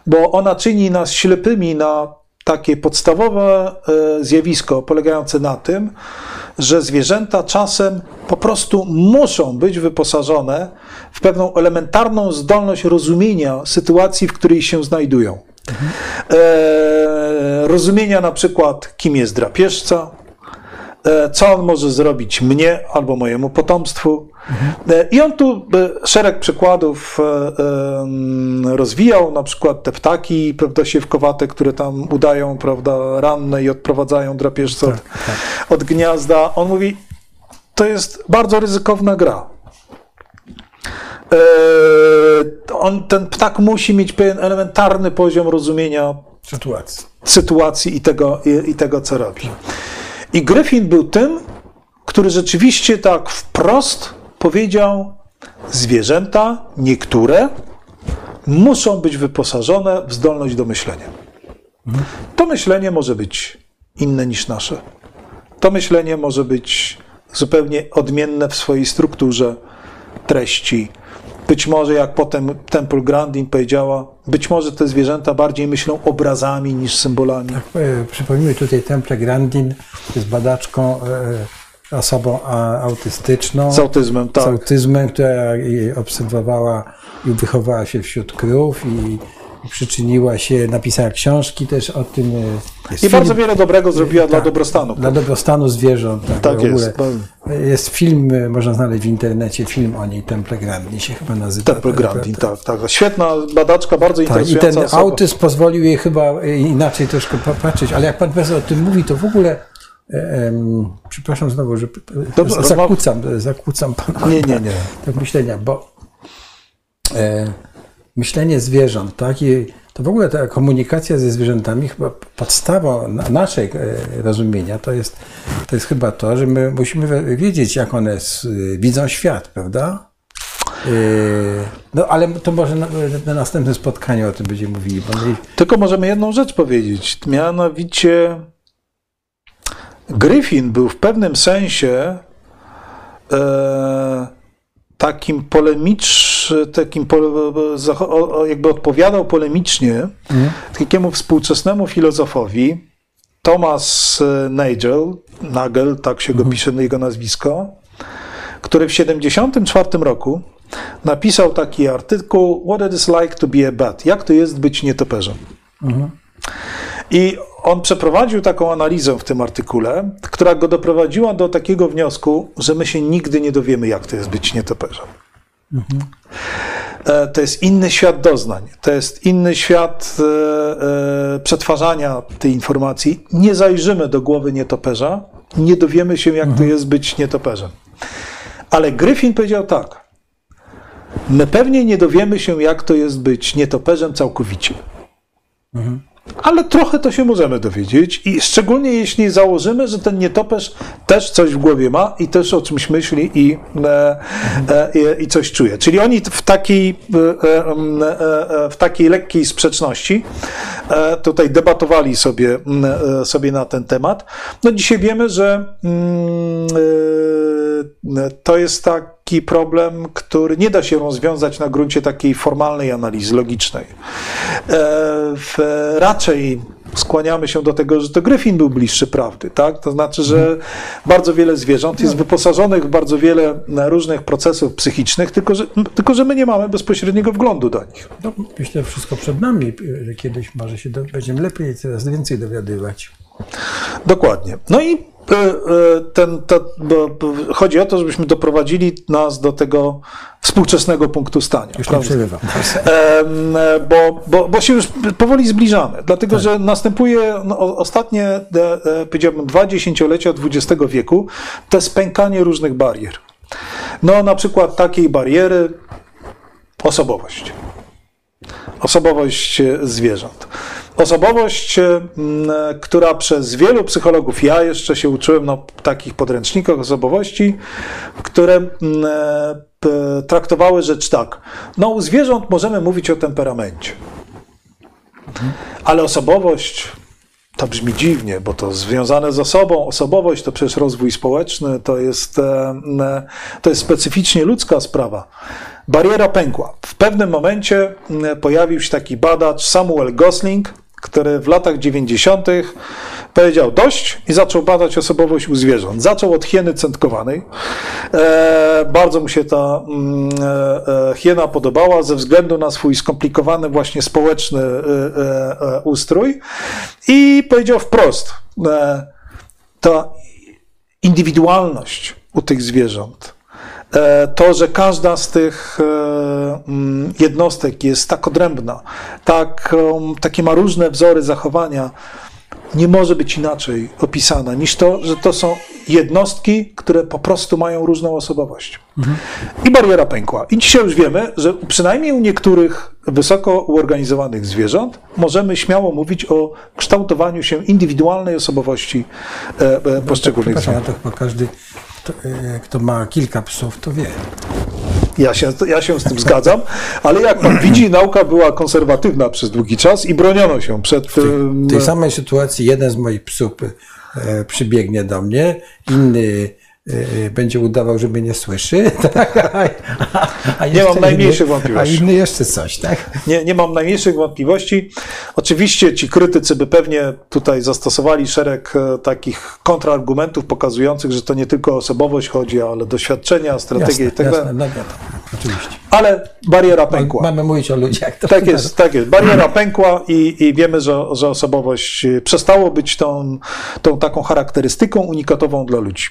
bo ona czyni nas ślepymi na takie podstawowe e, zjawisko polegające na tym, że zwierzęta czasem po prostu muszą być wyposażone w pewną elementarną zdolność rozumienia sytuacji, w której się znajdują. E, rozumienia na przykład, kim jest drapieżca, co on może zrobić mnie albo mojemu potomstwu. E, I on tu e, szereg przykładów e, rozwijał, na przykład te ptaki, prawda, siewkowate, które tam udają, prawda, ranne i odprowadzają drapieżcę od, od gniazda. On mówi, to jest bardzo ryzykowna gra. E, On, ten ptak musi mieć pewien elementarny poziom rozumienia Sytuacji. sytuacji i tego, i, i tego, co robi. I Gryfin był tym, który rzeczywiście tak wprost powiedział: zwierzęta, niektóre, muszą być wyposażone w zdolność do myślenia. To myślenie może być inne niż nasze. To myślenie może być zupełnie odmienne w swojej strukturze, treści. Być może, jak potem Temple Grandin powiedziała, być może te zwierzęta bardziej myślą obrazami niż symbolami. E, Przypomnijmy tutaj Temple Grandin, jest badaczką, e, osobą a, autystyczną. Z autyzmem, z tak. autyzmem, która obserwowała i wychowała się wśród krów i przyczyniła się, napisała książki też o tym. e, Jest I film- bardzo wiele dobrego zrobiła dla tak, dobrostanu. Dla dobrostanu zwierząt. Tak, Tak w ogóle. jest. Jest film, e, można znaleźć w internecie, film o niej, Temple Grandin się chyba nazywa. Temple Grandin, tak, tak. Świetna badaczka, bardzo Tak, i interesująca ten osoba. autyzm pozwolił jej chyba e, inaczej troszkę popatrzeć, ale jak pan profesor o tym mówi, to w ogóle, e, em, przepraszam znowu, że Dobrze, zakłócam, zakłócam pana Nie, nie, nie. tak myślenia, bo e, myślenie zwierząt, tak, i to w ogóle ta komunikacja ze zwierzętami, chyba podstawą na- naszej e, rozumienia to jest, to jest chyba to, że my musimy wiedzieć, jak one s- widzą świat, prawda? E, No ale to może na, na następnym spotkaniu o tym będziemy mówili. Tylko możemy jedną rzecz powiedzieć. Mianowicie Gryfin był w pewnym sensie e, takim polemicz, takim jakby odpowiadał polemicznie takiemu współczesnemu filozofowi Thomas e, Nagel, Nagel, tak się go pisze jego nazwisko, który w 1974 roku napisał taki artykuł What it is like to be a bat. Jak to jest być nietoperzem. I on przeprowadził taką analizę w tym artykule, która go doprowadziła do takiego wniosku, że my się nigdy nie dowiemy, jak to jest być nietoperzem. E, To jest inny świat doznań, to jest inny świat e, e, przetwarzania tej informacji. Nie zajrzymy do głowy nietoperza, nie dowiemy się, jak to jest być nietoperzem. Ale Gryfin powiedział tak. My pewnie nie dowiemy się, jak to jest być nietoperzem całkowicie. Ale trochę to się możemy dowiedzieć i szczególnie jeśli założymy, że ten nietoperz też coś w głowie ma i też o czymś myśli i, e, e, i coś czuje. Czyli oni w takiej, e, e, e, w takiej lekkiej sprzeczności e, tutaj debatowali sobie, e, sobie na ten temat. No dzisiaj wiemy, że mm, e, to jest taki problem, który nie da się rozwiązać na gruncie takiej formalnej analizy logicznej. E, raczej skłaniamy się do tego, że to Gryfin był bliższy prawdy, tak? To znaczy, że bardzo wiele zwierząt jest wyposażonych w bardzo wiele różnych procesów psychicznych, tylko że, tylko że my nie mamy bezpośredniego wglądu do nich. No, myślę, że wszystko przed nami. Kiedyś może się do, będziemy lepiej, coraz więcej dowiadywać. Dokładnie. No i e, e, ten, to, chodzi o to, żebyśmy doprowadzili nas do tego współczesnego punktu stania. Już nie prawda? przerywam. Em, e, bo, bo, bo się już powoli zbliżamy, dlatego że następuje no, ostatnie, e, powiedziałbym, dwa dziesięciolecia XX wieku, to spękanie różnych barier. No, na przykład takiej bariery osobowość. Osobowość e, zwierząt. Osobowość, e, e, która przez wielu psychologów, ja jeszcze się uczyłem na takich podręcznikach osobowości, które traktowały rzecz tak. No, u zwierząt możemy mówić o temperamencie, ale osobowość to brzmi dziwnie, bo to związane z osobą. Osobowość to przecież rozwój społeczny, to jest, e, m, to jest specyficznie ludzka sprawa. Bariera pękła. W pewnym momencie m, pojawił się taki badacz Samuel Gosling, który w latach 90. powiedział dość i zaczął badać osobowość u zwierząt. Zaczął od hieny centkowanej. E, bardzo mu się ta mm, e, e, hiena podobała ze względu na swój skomplikowany właśnie społeczny ustrój i powiedział wprost, ta indywidualność u tych zwierząt, to, że każda z tych e, mm, jednostek jest tak odrębna, tak, em, takie ma różne wzory zachowania, nie może być inaczej opisana niż to, że to są jednostki, które po prostu mają różną osobowość. I bariera pękła. I dzisiaj już wiemy, że przynajmniej u niektórych wysoko uorganizowanych zwierząt możemy śmiało mówić o kształtowaniu się indywidualnej osobowości e, e, poszczególnych Przepraszam, zwierząt. to chyba każdy, to, e, kto ma kilka psów, to wie. Ja się, ja się z tym zgadzam, ale jak pan widzi, nauka była konserwatywna przez długi czas i broniono się przed W tej samej sytuacji jeden z moich psów e, przybiegnie do mnie, inny będzie udawał, że mnie nie słyszy. Tak? A, a, a Nie mam najmniejszych inny, A wątpliwości. inny jeszcze coś, tak? Nie, nie mam najmniejszych wątpliwości. Oczywiście ci krytycy by pewnie tutaj zastosowali szereg e, takich kontrargumentów pokazujących, że to nie tylko o osobowość chodzi, ale doświadczenia, strategie Jasne, i tak no oczywiście. Ale bariera pękła. Mamy mówić o ludziach. To Tak jest, tak jest. Bariera pękła i, i wiemy, że, że osobowość e, przestało być tą, tą taką charakterystyką unikatową dla ludzi.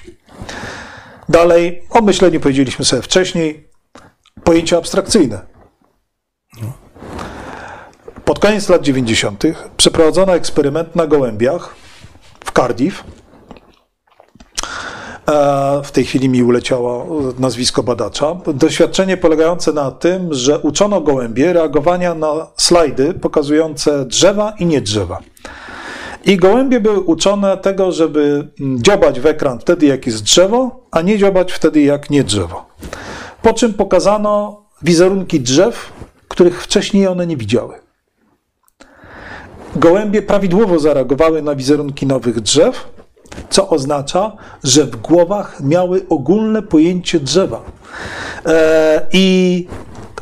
Dalej, o myśleniu powiedzieliśmy sobie wcześniej, pojęcia abstrakcyjne. Pod koniec lat 90. przeprowadzono eksperyment na gołębiach w Cardiff. E, W tej chwili mi uleciało nazwisko badacza. Doświadczenie polegające na tym, że uczono gołębie reagowania na slajdy pokazujące drzewa i nie drzewa. I gołębie były uczone tego, żeby mm, dziobać w ekran wtedy, jak jest drzewo, a nie dziobać wtedy, jak nie drzewo. Po czym pokazano wizerunki drzew, których wcześniej one nie widziały. Gołębie prawidłowo zareagowały na wizerunki nowych drzew, co oznacza, że w głowach miały ogólne pojęcie drzewa. E, I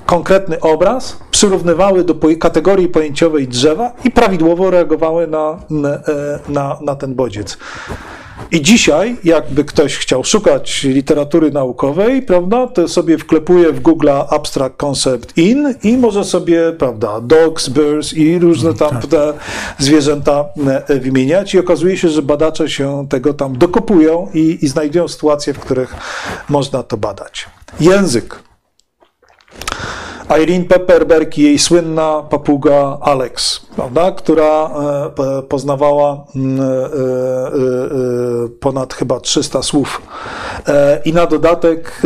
konkretny obraz, przyrównywały do kategorii pojęciowej drzewa i prawidłowo reagowały na, na, na ten bodziec. I dzisiaj, jakby ktoś chciał szukać literatury naukowej, prawda, to sobie wklepuje w Google Abstract Concept In i może sobie, prawda, dogs, birds i różne tam tak. te zwierzęta e, wymieniać i okazuje się, że badacze się tego tam dokopują i, i znajdują sytuacje, w których można to badać. Język. Irene Pepperberg i jej słynna papuga Alex, prawda, która e, poznawała mm, e, e, ponad chyba 300 słów i na dodatek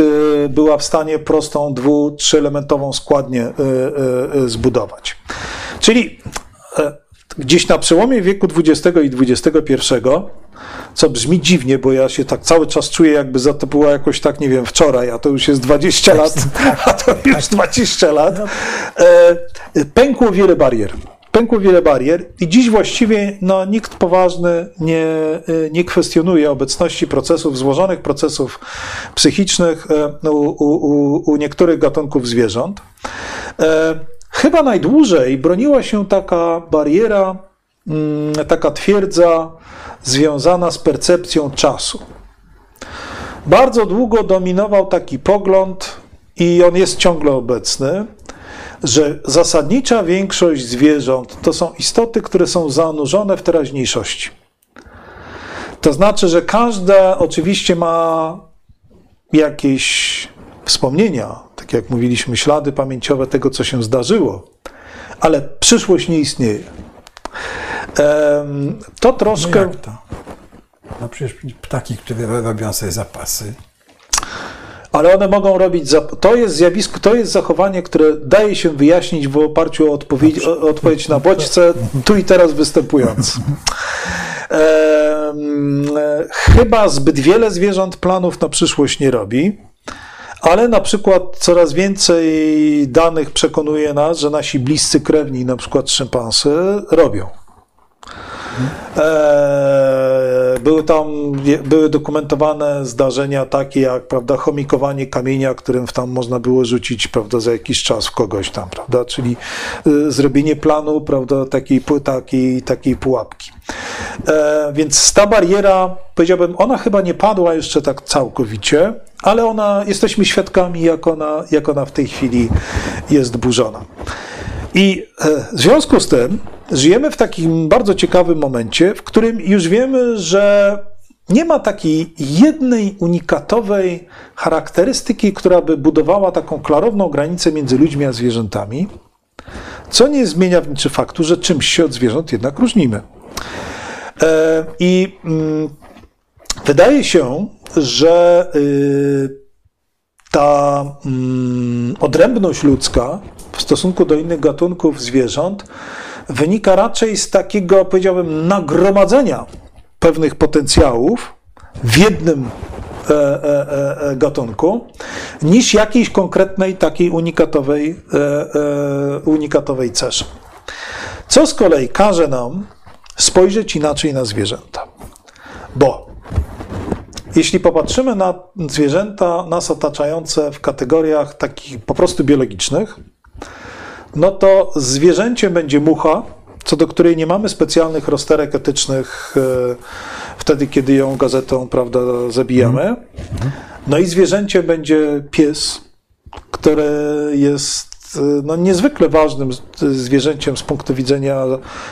była w stanie prostą dwu, trzyelementową składnię zbudować. Czyli gdzieś na przełomie wieku XX i XXI co brzmi dziwnie, bo ja się tak cały czas czuję, jakby za to było jakoś tak, nie wiem, wczoraj, a to już jest 20 lat, a to już 20 lat. E, pękło wiele barier. Pękło wiele barier i dziś właściwie no, nikt poważny nie, e, nie kwestionuje obecności procesów, złożonych procesów psychicznych e, u, u, u niektórych gatunków zwierząt. Chyba najdłużej broniła się taka bariera, mm, taka twierdza związana z percepcją czasu. Bardzo długo dominował taki pogląd, i on jest ciągle obecny, że zasadnicza większość zwierząt to są istoty, które są zanurzone w teraźniejszości. To znaczy, że każda oczywiście ma jakieś wspomnienia, tak jak mówiliśmy, ślady pamięciowe tego, co się zdarzyło, ale przyszłość nie istnieje. To troszkę. No, to? no przecież ptaki, które robią sobie zapasy. Ale one mogą robić. To jest zjawisko, to jest zachowanie, które daje się wyjaśnić w oparciu o odpowiedź, o odpowiedź na bodźce, tu i teraz występując. E, chyba zbyt wiele zwierząt planów na przyszłość nie robi, ale na przykład coraz więcej danych przekonuje nas, że nasi bliscy krewni, na przykład szympansy, robią. E, były tam, były dokumentowane zdarzenia takie jak, prawda, chomikowanie kamienia, którym tam można było rzucić, prawda, za jakiś czas w kogoś tam, prawda, czyli y, zrobienie planu, prawda, takiej, takiej, takiej pułapki. E, więc ta bariera, powiedziałbym, ona chyba nie padła jeszcze tak całkowicie, ale ona, jesteśmy świadkami, jak ona, jak ona w tej chwili jest burzona. I e, w związku z tym żyjemy w takim bardzo ciekawym momencie, w którym już wiemy, że nie ma takiej jednej unikatowej charakterystyki, która by budowała taką klarowną granicę między ludźmi a zwierzętami, co nie zmienia w niczym faktu, że czymś się od zwierząt jednak różnimy. E, I mm, wydaje się, że y, ta mm, odrębność ludzka w stosunku do innych gatunków zwierząt wynika raczej z takiego, powiedziałbym, nagromadzenia pewnych potencjałów w jednym e, e, e, gatunku, niż jakiejś konkretnej takiej unikatowej, unikatowej ceszy. Co z kolei każe nam spojrzeć inaczej na zwierzęta. Bo jeśli popatrzymy na zwierzęta nas otaczające w kategoriach takich po prostu biologicznych, no to zwierzęciem będzie mucha, co do której nie mamy specjalnych rozterek etycznych e, wtedy, kiedy ją gazetą prawda, zabijamy. No i zwierzęciem będzie pies, które jest e, no, niezwykle ważnym zwierzęciem z punktu widzenia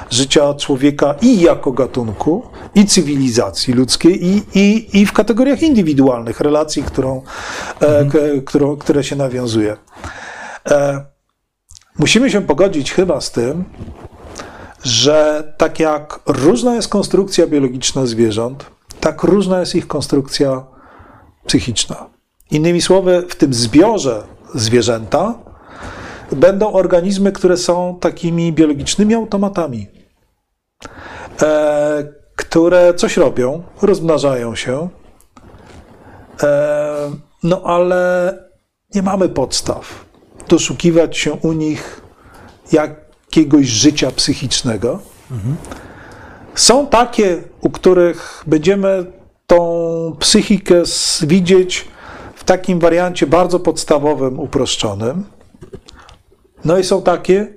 życia człowieka i jako gatunku, i cywilizacji ludzkiej, i, i, i w kategoriach indywidualnych relacji, którą, e, mhm. którą, które się nawiązuje. Musimy się pogodzić chyba z tym, że tak jak różna jest konstrukcja biologiczna zwierząt, tak różna jest ich konstrukcja psychiczna. Innymi słowy, w tym zbiorze zwierzęta będą organizmy, które są takimi biologicznymi automatami, e, które coś robią, rozmnażają się, e, no ale nie mamy podstaw doszukiwać się u nich jakiegoś życia psychicznego. Mhm. Są takie, u których będziemy tą psychikę widzieć w takim wariancie bardzo podstawowym, uproszczonym. No i są takie,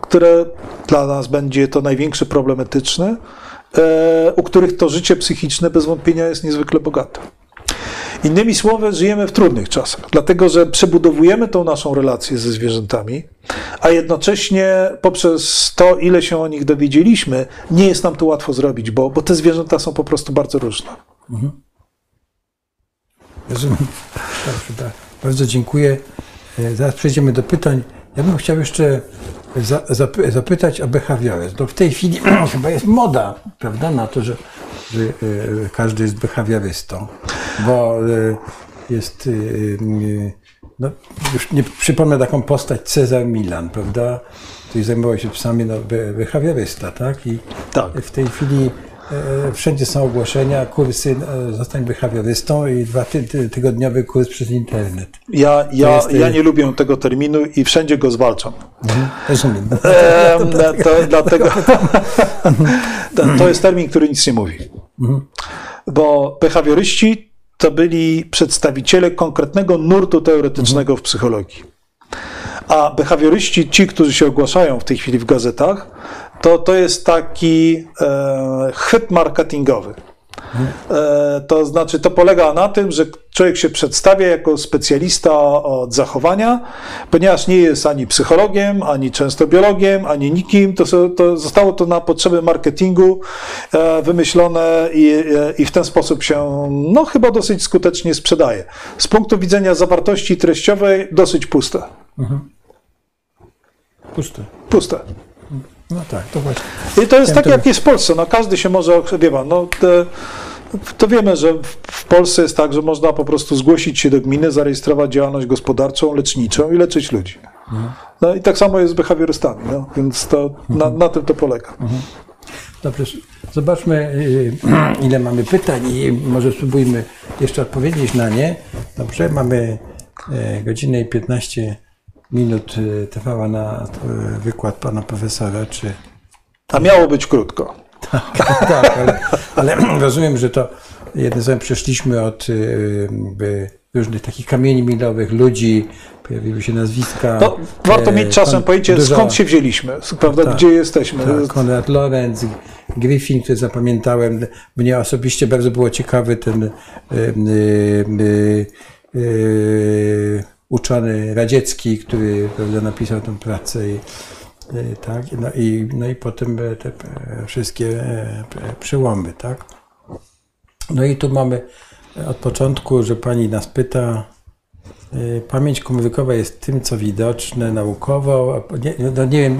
które dla nas będzie to największy problematyczny, e, u których to życie psychiczne bez wątpienia jest niezwykle bogate. Innymi słowy, żyjemy w trudnych czasach, dlatego że przebudowujemy tą naszą relację ze zwierzętami, a jednocześnie poprzez to, ile się o nich dowiedzieliśmy, nie jest nam to łatwo zrobić, bo, bo te zwierzęta są po prostu bardzo różne. Rozumiem. Dobrze, tak. Bardzo dziękuję. E, Zaraz przejdziemy do pytań. Ja bym chciał jeszcze za, zapy, zapytać o behawiorę. No w tej chwili chyba jest moda, prawda, na to, że, każdy jest behawiorystą, bo e, jest, e, e, no, już nie przypomnę taką postać Cezar Milan, prawda, który zajmował się psami, no, be, behawiorysta, tak? I Tak. w tej chwili e, wszędzie są ogłoszenia, kursy, e, zostań behawiorystą i dwa ty, ty, tygodniowy kurs przez internet. Ja, ja, jest, ja nie lubię tego terminu i wszędzie go zwalczam. Rozumiem. Em, to, dlatego to, to jest termin, który nic nie mówi. Bo behawioryści to byli przedstawiciele konkretnego nurtu teoretycznego w psychologii. A behawioryści, ci, którzy się ogłaszają w tej chwili w gazetach, to, to jest taki e, chwyt marketingowy. E, to znaczy, to polega na tym, że człowiek się przedstawia jako specjalista od zachowania, ponieważ nie jest ani psychologiem, ani często biologiem, ani nikim. To, to zostało to na potrzeby marketingu e, wymyślone i, e, i w ten sposób się, no chyba dosyć skutecznie sprzedaje. Z punktu widzenia zawartości treściowej dosyć puste. Puste. Puste. No tak, to właśnie. I to jest tak, jak jest w Polsce. No, każdy się może, wie pan, no, te, to wiemy, że w- Polsce jest tak, że można po prostu zgłosić się do gminy, zarejestrować działalność gospodarczą, leczniczą i leczyć ludzi. No i tak samo jest z behawiorystami, no, więc to na, na tym to polega. Dobrze, zobaczmy, y, ile mamy pytań i może spróbujmy jeszcze odpowiedzieć na nie. Dobrze, mamy e, godzinę i 15 minut y, trwała na y, wykład pana profesora, czy A miało być krótko. tak, ale, ale rozumiem, że to jednym słowem przeszliśmy od y, różnych takich kamieni milowych, ludzi, pojawiły się nazwiska. No, warto e, mieć czasem kon- pojęcie, dużo- skąd się wzięliśmy, prawda, Tak. gdzie jesteśmy. Tak, Konrad Lorenz, Griffin, który zapamiętałem. Mnie osobiście bardzo było ciekawy ten y, y, y, uczony radziecki, który prawda, napisał tę pracę. I, y, tak, no, i, no i potem e, te e, wszystkie e, e, przełomy, tak? No i tu mamy od początku, że pani nas pyta, Pamięć komórkowa jest tym, co widoczne naukowo. Nie, no nie wiem,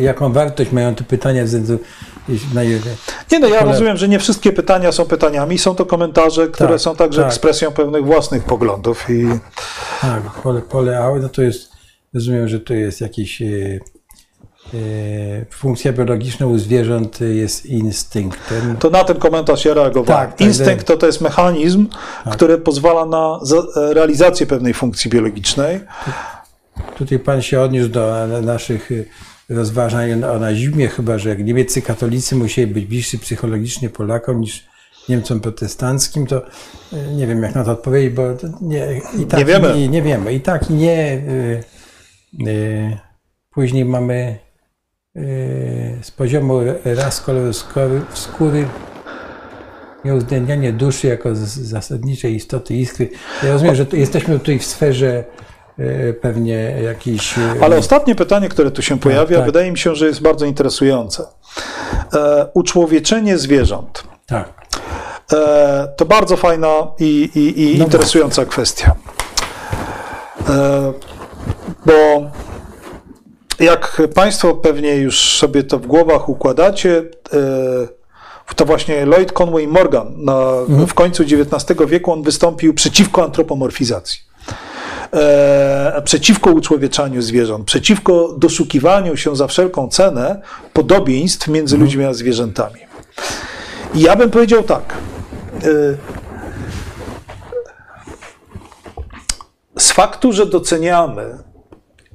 jaką wartość mają te pytania ze względu na Nie no, ja rozumiem, że nie wszystkie pytania są pytaniami, są to komentarze, które Tak, są także tak. ekspresją pewnych własnych poglądów i Tak, pole, pole no to jest, rozumiem, że to jest jakiś, e, funkcja biologiczna u zwierząt jest instynktem. To na ten komentarz ja reagowałem. Tak, tak, Instynkt to, to jest mechanizm, który pozwala na za- realizację pewnej funkcji biologicznej. Tutaj pan się odniósł do na- naszych e, rozważań o nazizmie, chyba że jak niemieccy katolicy musieli być bliżsi psychologicznie Polakom niż Niemcom protestanckim, to e, nie wiem jak na to odpowiedzieć, bo nie, i tak Nie wiemy. I, nie wiemy. I tak nie. e, e, Później mamy e, z poziomu ras koloru skóry, nieuwzględnianie duszy jako zasadniczej istoty iskry. Ja rozumiem, że jesteśmy tutaj w sferze e, pewnie jakiejś... e, Ale ostatnie pytanie, które tu się pojawia, tak. wydaje mi się, że jest bardzo interesujące. E, uczłowieczenie zwierząt. Tak. E, to bardzo fajna i, i, i No interesująca kwestia. E, bo jak Państwo pewnie już sobie to w głowach układacie, e, to właśnie Lloyd Conway Morgan na, w końcu XIX wieku on wystąpił przeciwko antropomorfizacji. E, przeciwko uczłowieczaniu zwierząt, przeciwko doszukiwaniu się za wszelką cenę podobieństw między ludźmi a zwierzętami. I ja bym powiedział tak. y, Z faktu, że doceniamy,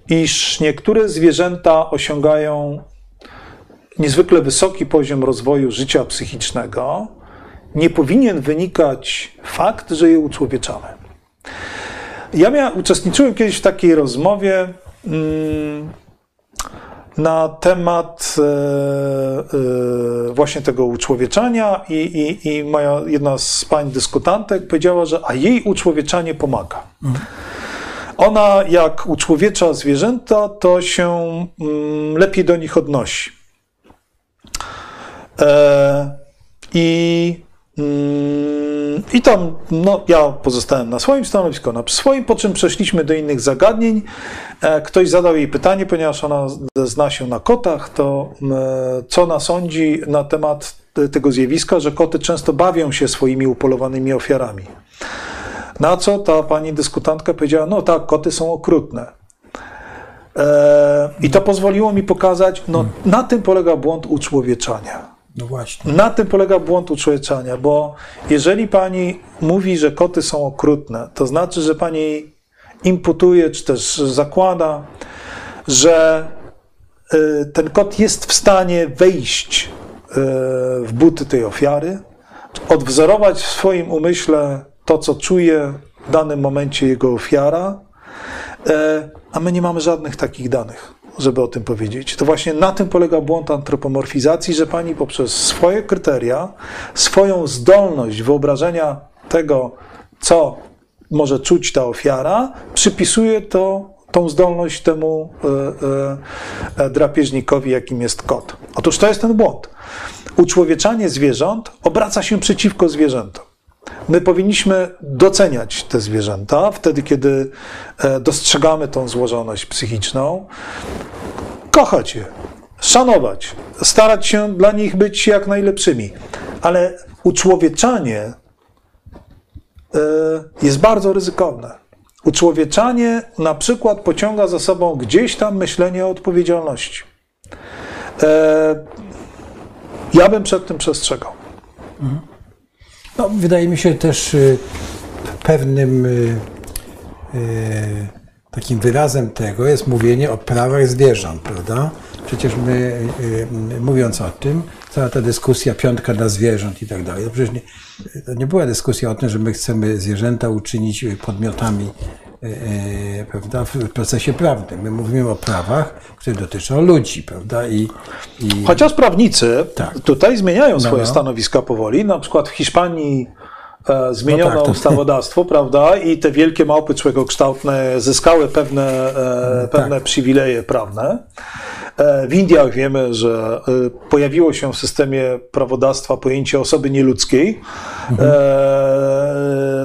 iż niektóre zwierzęta osiągają niezwykle wysoki poziom rozwoju życia psychicznego, nie powinien wynikać fakt, że je uczłowieczamy. Ja mia, uczestniczyłem kiedyś w takiej rozmowie mm, na temat e, e, właśnie tego uczłowieczania i, i, i moja jedna z pań dyskutantek powiedziała, że a jej uczłowieczanie pomaga. Ona jak uczłowiecza zwierzęta, to się mm, lepiej do nich odnosi. E, I Mm, I tam no, ja pozostałem na swoim stanowisku, na swoim, po czym przeszliśmy do innych zagadnień. E, ktoś zadał jej pytanie, ponieważ ona zna się na kotach, to e, co ona sądzi na temat tego zjawiska, że koty często bawią się swoimi upolowanymi ofiarami. Na co ta pani dyskutantka powiedziała, no tak, koty są okrutne. E, I to pozwoliło mi pokazać, no na tym polega błąd uczłowieczania no właśnie. Na tym polega błąd uczłowieczania, bo jeżeli pani mówi, że koty są okrutne, to znaczy, że pani imputuje, czy też zakłada, że y, ten kot jest w stanie wejść y, w buty tej ofiary, odwzorować w swoim umyśle to, co czuje w danym momencie jego ofiara, y, a my nie mamy żadnych takich danych żeby o tym powiedzieć. To właśnie na tym polega błąd antropomorfizacji, że pani poprzez swoje kryteria, swoją zdolność wyobrażenia tego, co może czuć ta ofiara, przypisuje to, tą zdolność temu e, e, drapieżnikowi, jakim jest kot. Otóż to jest ten błąd. Uczłowieczanie zwierząt obraca się przeciwko zwierzętom. My powinniśmy doceniać te zwierzęta wtedy, kiedy e, dostrzegamy tą złożoność psychiczną, kochać je, szanować, starać się dla nich być jak najlepszymi. Ale uczłowieczanie e, jest bardzo ryzykowne. Uczłowieczanie na przykład pociąga za sobą gdzieś tam myślenie o odpowiedzialności. E, ja bym przed tym przestrzegał. Mhm. No, wydaje mi się też y, pewnym y, y, takim wyrazem tego jest mówienie o prawach zwierząt, prawda? Przecież my, mówiąc o tym, cała ta dyskusja piątka dla zwierząt i tak dalej, to przecież nie, to nie była dyskusja o tym, że my chcemy zwierzęta uczynić podmiotami prawda, w procesie prawnym. My mówimy o prawach, które dotyczą ludzi, prawda? I, i... Chociaż prawnicy tak. tutaj zmieniają swoje no, no. stanowiska powoli. Na przykład w Hiszpanii e, zmieniono no tak, ustawodawstwo, prawda? I te wielkie małpy człowiekokształtne zyskały pewne, e, tak. pewne tak. przywileje prawne. E, w Indiach wiemy, że e, pojawiło się w systemie prawodawstwa pojęcie osoby nieludzkiej. Mhm.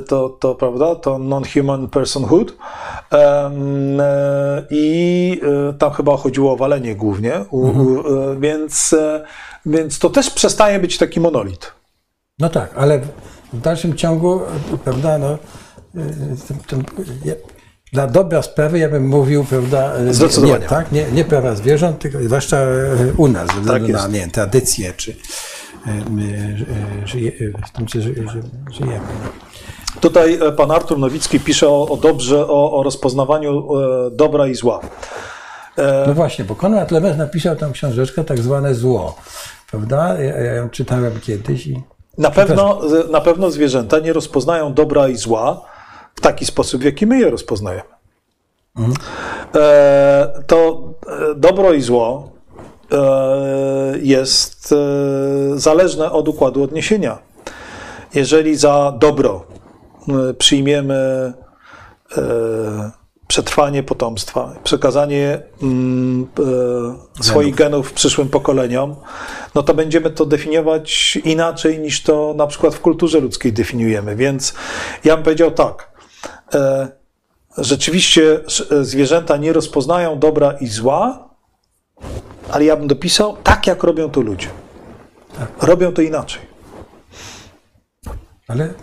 To, to, prawda, to non-human personhood. I tam chyba chodziło o walenie głównie, mhm. więc, więc to też przestaje być taki monolit. No tak, ale w dalszym ciągu, prawda, no, dla dobra sprawy ja bym mówił, prawda, Zdecydowanie. Nie, tak? nie, nie prawa zwierząt, tylko zwłaszcza u nas, ze tak na nie, tradycje, czy żyje, w tym, czy żyjemy. Tutaj e, pan Artur Nowicki pisze o, o dobrze, o, o rozpoznawaniu e, dobra i zła. E, no właśnie, bo Konrad Lewes napisał tam książeczkę tak zwane zło, prawda? Ja, ja ją czytałem kiedyś i... Na pewno, na pewno zwierzęta nie rozpoznają dobra i zła, w taki sposób, w jaki my je rozpoznajemy. Mhm. To e, dobro i zło e, jest zależne od układu odniesienia. Jeżeli za dobro przyjmiemy przetrwanie potomstwa, przekazanie mm, swoich genów przyszłym pokoleniom, no to będziemy to definiować inaczej niż to na przykład w kulturze ludzkiej definiujemy. Więc ja bym powiedział tak. E, rzeczywiście e, zwierzęta nie rozpoznają dobra i zła, ale ja bym dopisał tak, jak robią to ludzie. Tak. Robią to inaczej. Ale,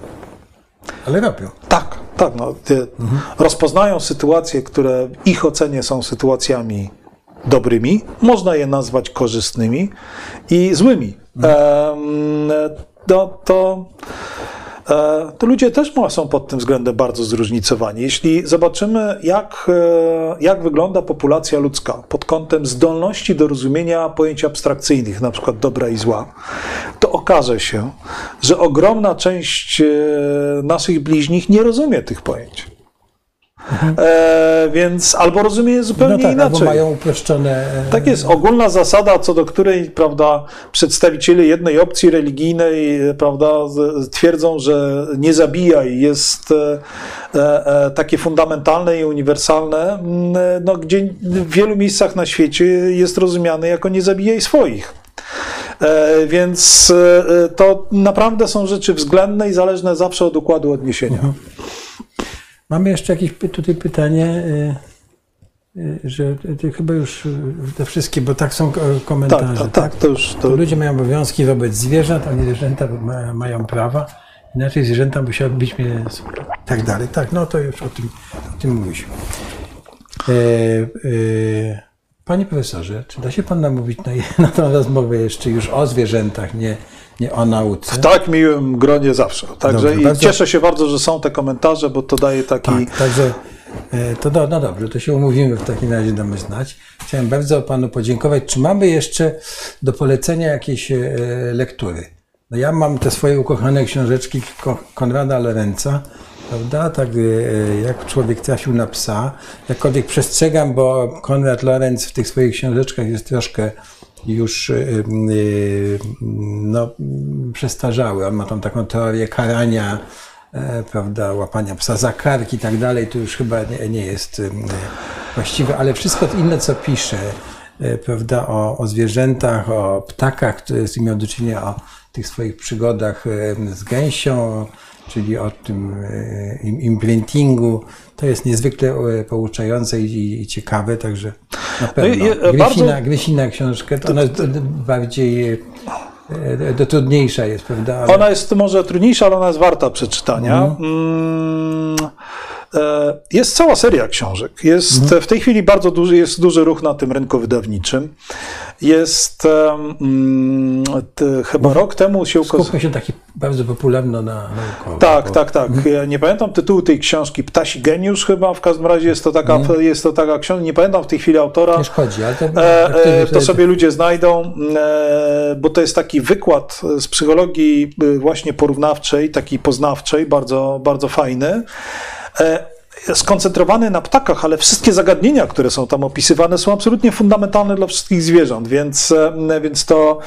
ale robią. Tak, tak. No, mhm. Rozpoznają sytuacje, które w ich ocenie są sytuacjami dobrymi, można je nazwać korzystnymi i złymi. Mhm. E, to, to E, to ludzie też są pod tym względem bardzo zróżnicowani. Jeśli zobaczymy, jak, e, jak wygląda populacja ludzka pod kątem zdolności do rozumienia pojęć abstrakcyjnych, na przykład dobra i zła, okaże się, że ogromna część e, naszych bliźnich nie rozumie tych pojęć. e, więc albo rozumie je zupełnie no tak, albo inaczej. mają uproszczone... e, Tak jest, ogólna zasada, co do której, prawda, przedstawiciele jednej opcji religijnej, prawda, twierdzą, że nie zabijaj jest e, e, e, takie fundamentalne i uniwersalne, mm, no, gdzie w wielu miejscach na świecie jest rozumiane jako nie zabijaj swoich. E, Więc e, to naprawdę są rzeczy względne i zależne zawsze od układu odniesienia. Mamy jeszcze jakieś tutaj pytanie, y, że chyba już te wszystkie, bo tak są ko- komentarze. Tak, tak, tak, to już to, Ludzie mają obowiązki wobec zwierząt, a nie zwierzęta ma, mają prawa. Inaczej zwierzęta musiały być mnie tak dalej. Tak, no to już o tym, o tym mówiliśmy. E, e, panie profesorze, czy da się pan namówić na, na tę rozmowę jeszcze już o zwierzętach, nie, nie o nauce? w tak miłym gronie zawsze. Także Dobrze, i bardzo- cieszę się bardzo, że są te komentarze, bo to daje taki. Tak, także e, to do, no dobrze, to się umówimy w takim razie, damy znać. Chciałem bardzo panu podziękować. Czy mamy jeszcze do polecenia jakieś e, lektury? No ja mam te swoje ukochane książeczki Ko- Konrada Lorenza, prawda? Tak e, jak człowiek trafił na psa. Jakkolwiek przestrzegam, bo Konrad Lorenz w tych swoich książeczkach jest troszkę już e, no, przestarzały. On ma tam taką teorię karania, e, prawda, łapania psa za kark i tak dalej, to już chyba nie, nie jest właściwe, ale wszystko inne, co pisze, prawda, o, o zwierzętach, o ptakach, które z nimi miał do czynienia, o tych swoich przygodach z gęsią, czyli o tym e, im- imprintingu, to jest niezwykle e, pouczające i, i ciekawe, także na pewno. je- e, Gryfina, Gryfina książkę, to ona jest bardziej to trudniejsza jest, prawda? Ale- Ona jest może trudniejsza, ale ona jest warta przeczytania. Mhm. Mm, e, Jest cała seria książek. Jest Mhm. w tej chwili bardzo duży, jest duży ruch na tym rynku wydawniczym. Jest em, t, chyba rok temu się. Skupmy się taki bardzo popularno na naukowo. Tak, tak, tak. Ja nie pamiętam tytułu tej książki. Ptasi geniusz chyba, w każdym razie jest to taka, jest to taka książka, nie pamiętam w tej chwili autora. Nie szkodzi, ale to, E, e, by to sobie ludzie znajdą, e, bo to jest taki wykład z psychologii e, właśnie porównawczej, takiej poznawczej, bardzo, bardzo fajny. E, Skoncentrowany na ptakach, ale wszystkie zagadnienia, które są tam opisywane, są absolutnie fundamentalne dla wszystkich zwierząt, więc, e, więc to,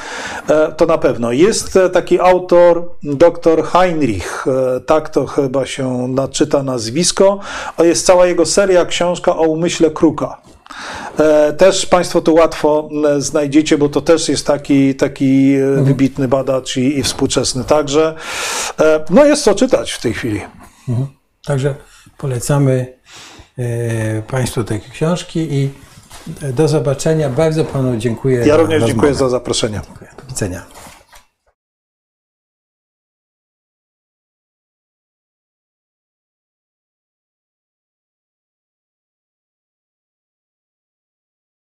e, to na pewno. Jest taki autor, dr Heinrich, tak to chyba się naczyta nazwisko. Jest cała jego seria, książka o umyśle kruka. Też Państwo to łatwo znajdziecie, bo to też jest taki, taki e, wybitny badacz i, i współczesny. Także no jest co czytać w tej chwili. Także polecamy e, Państwu te książki i do zobaczenia. Bardzo Panu dziękuję. Ja również dziękuję za zaproszenie. Do widzenia.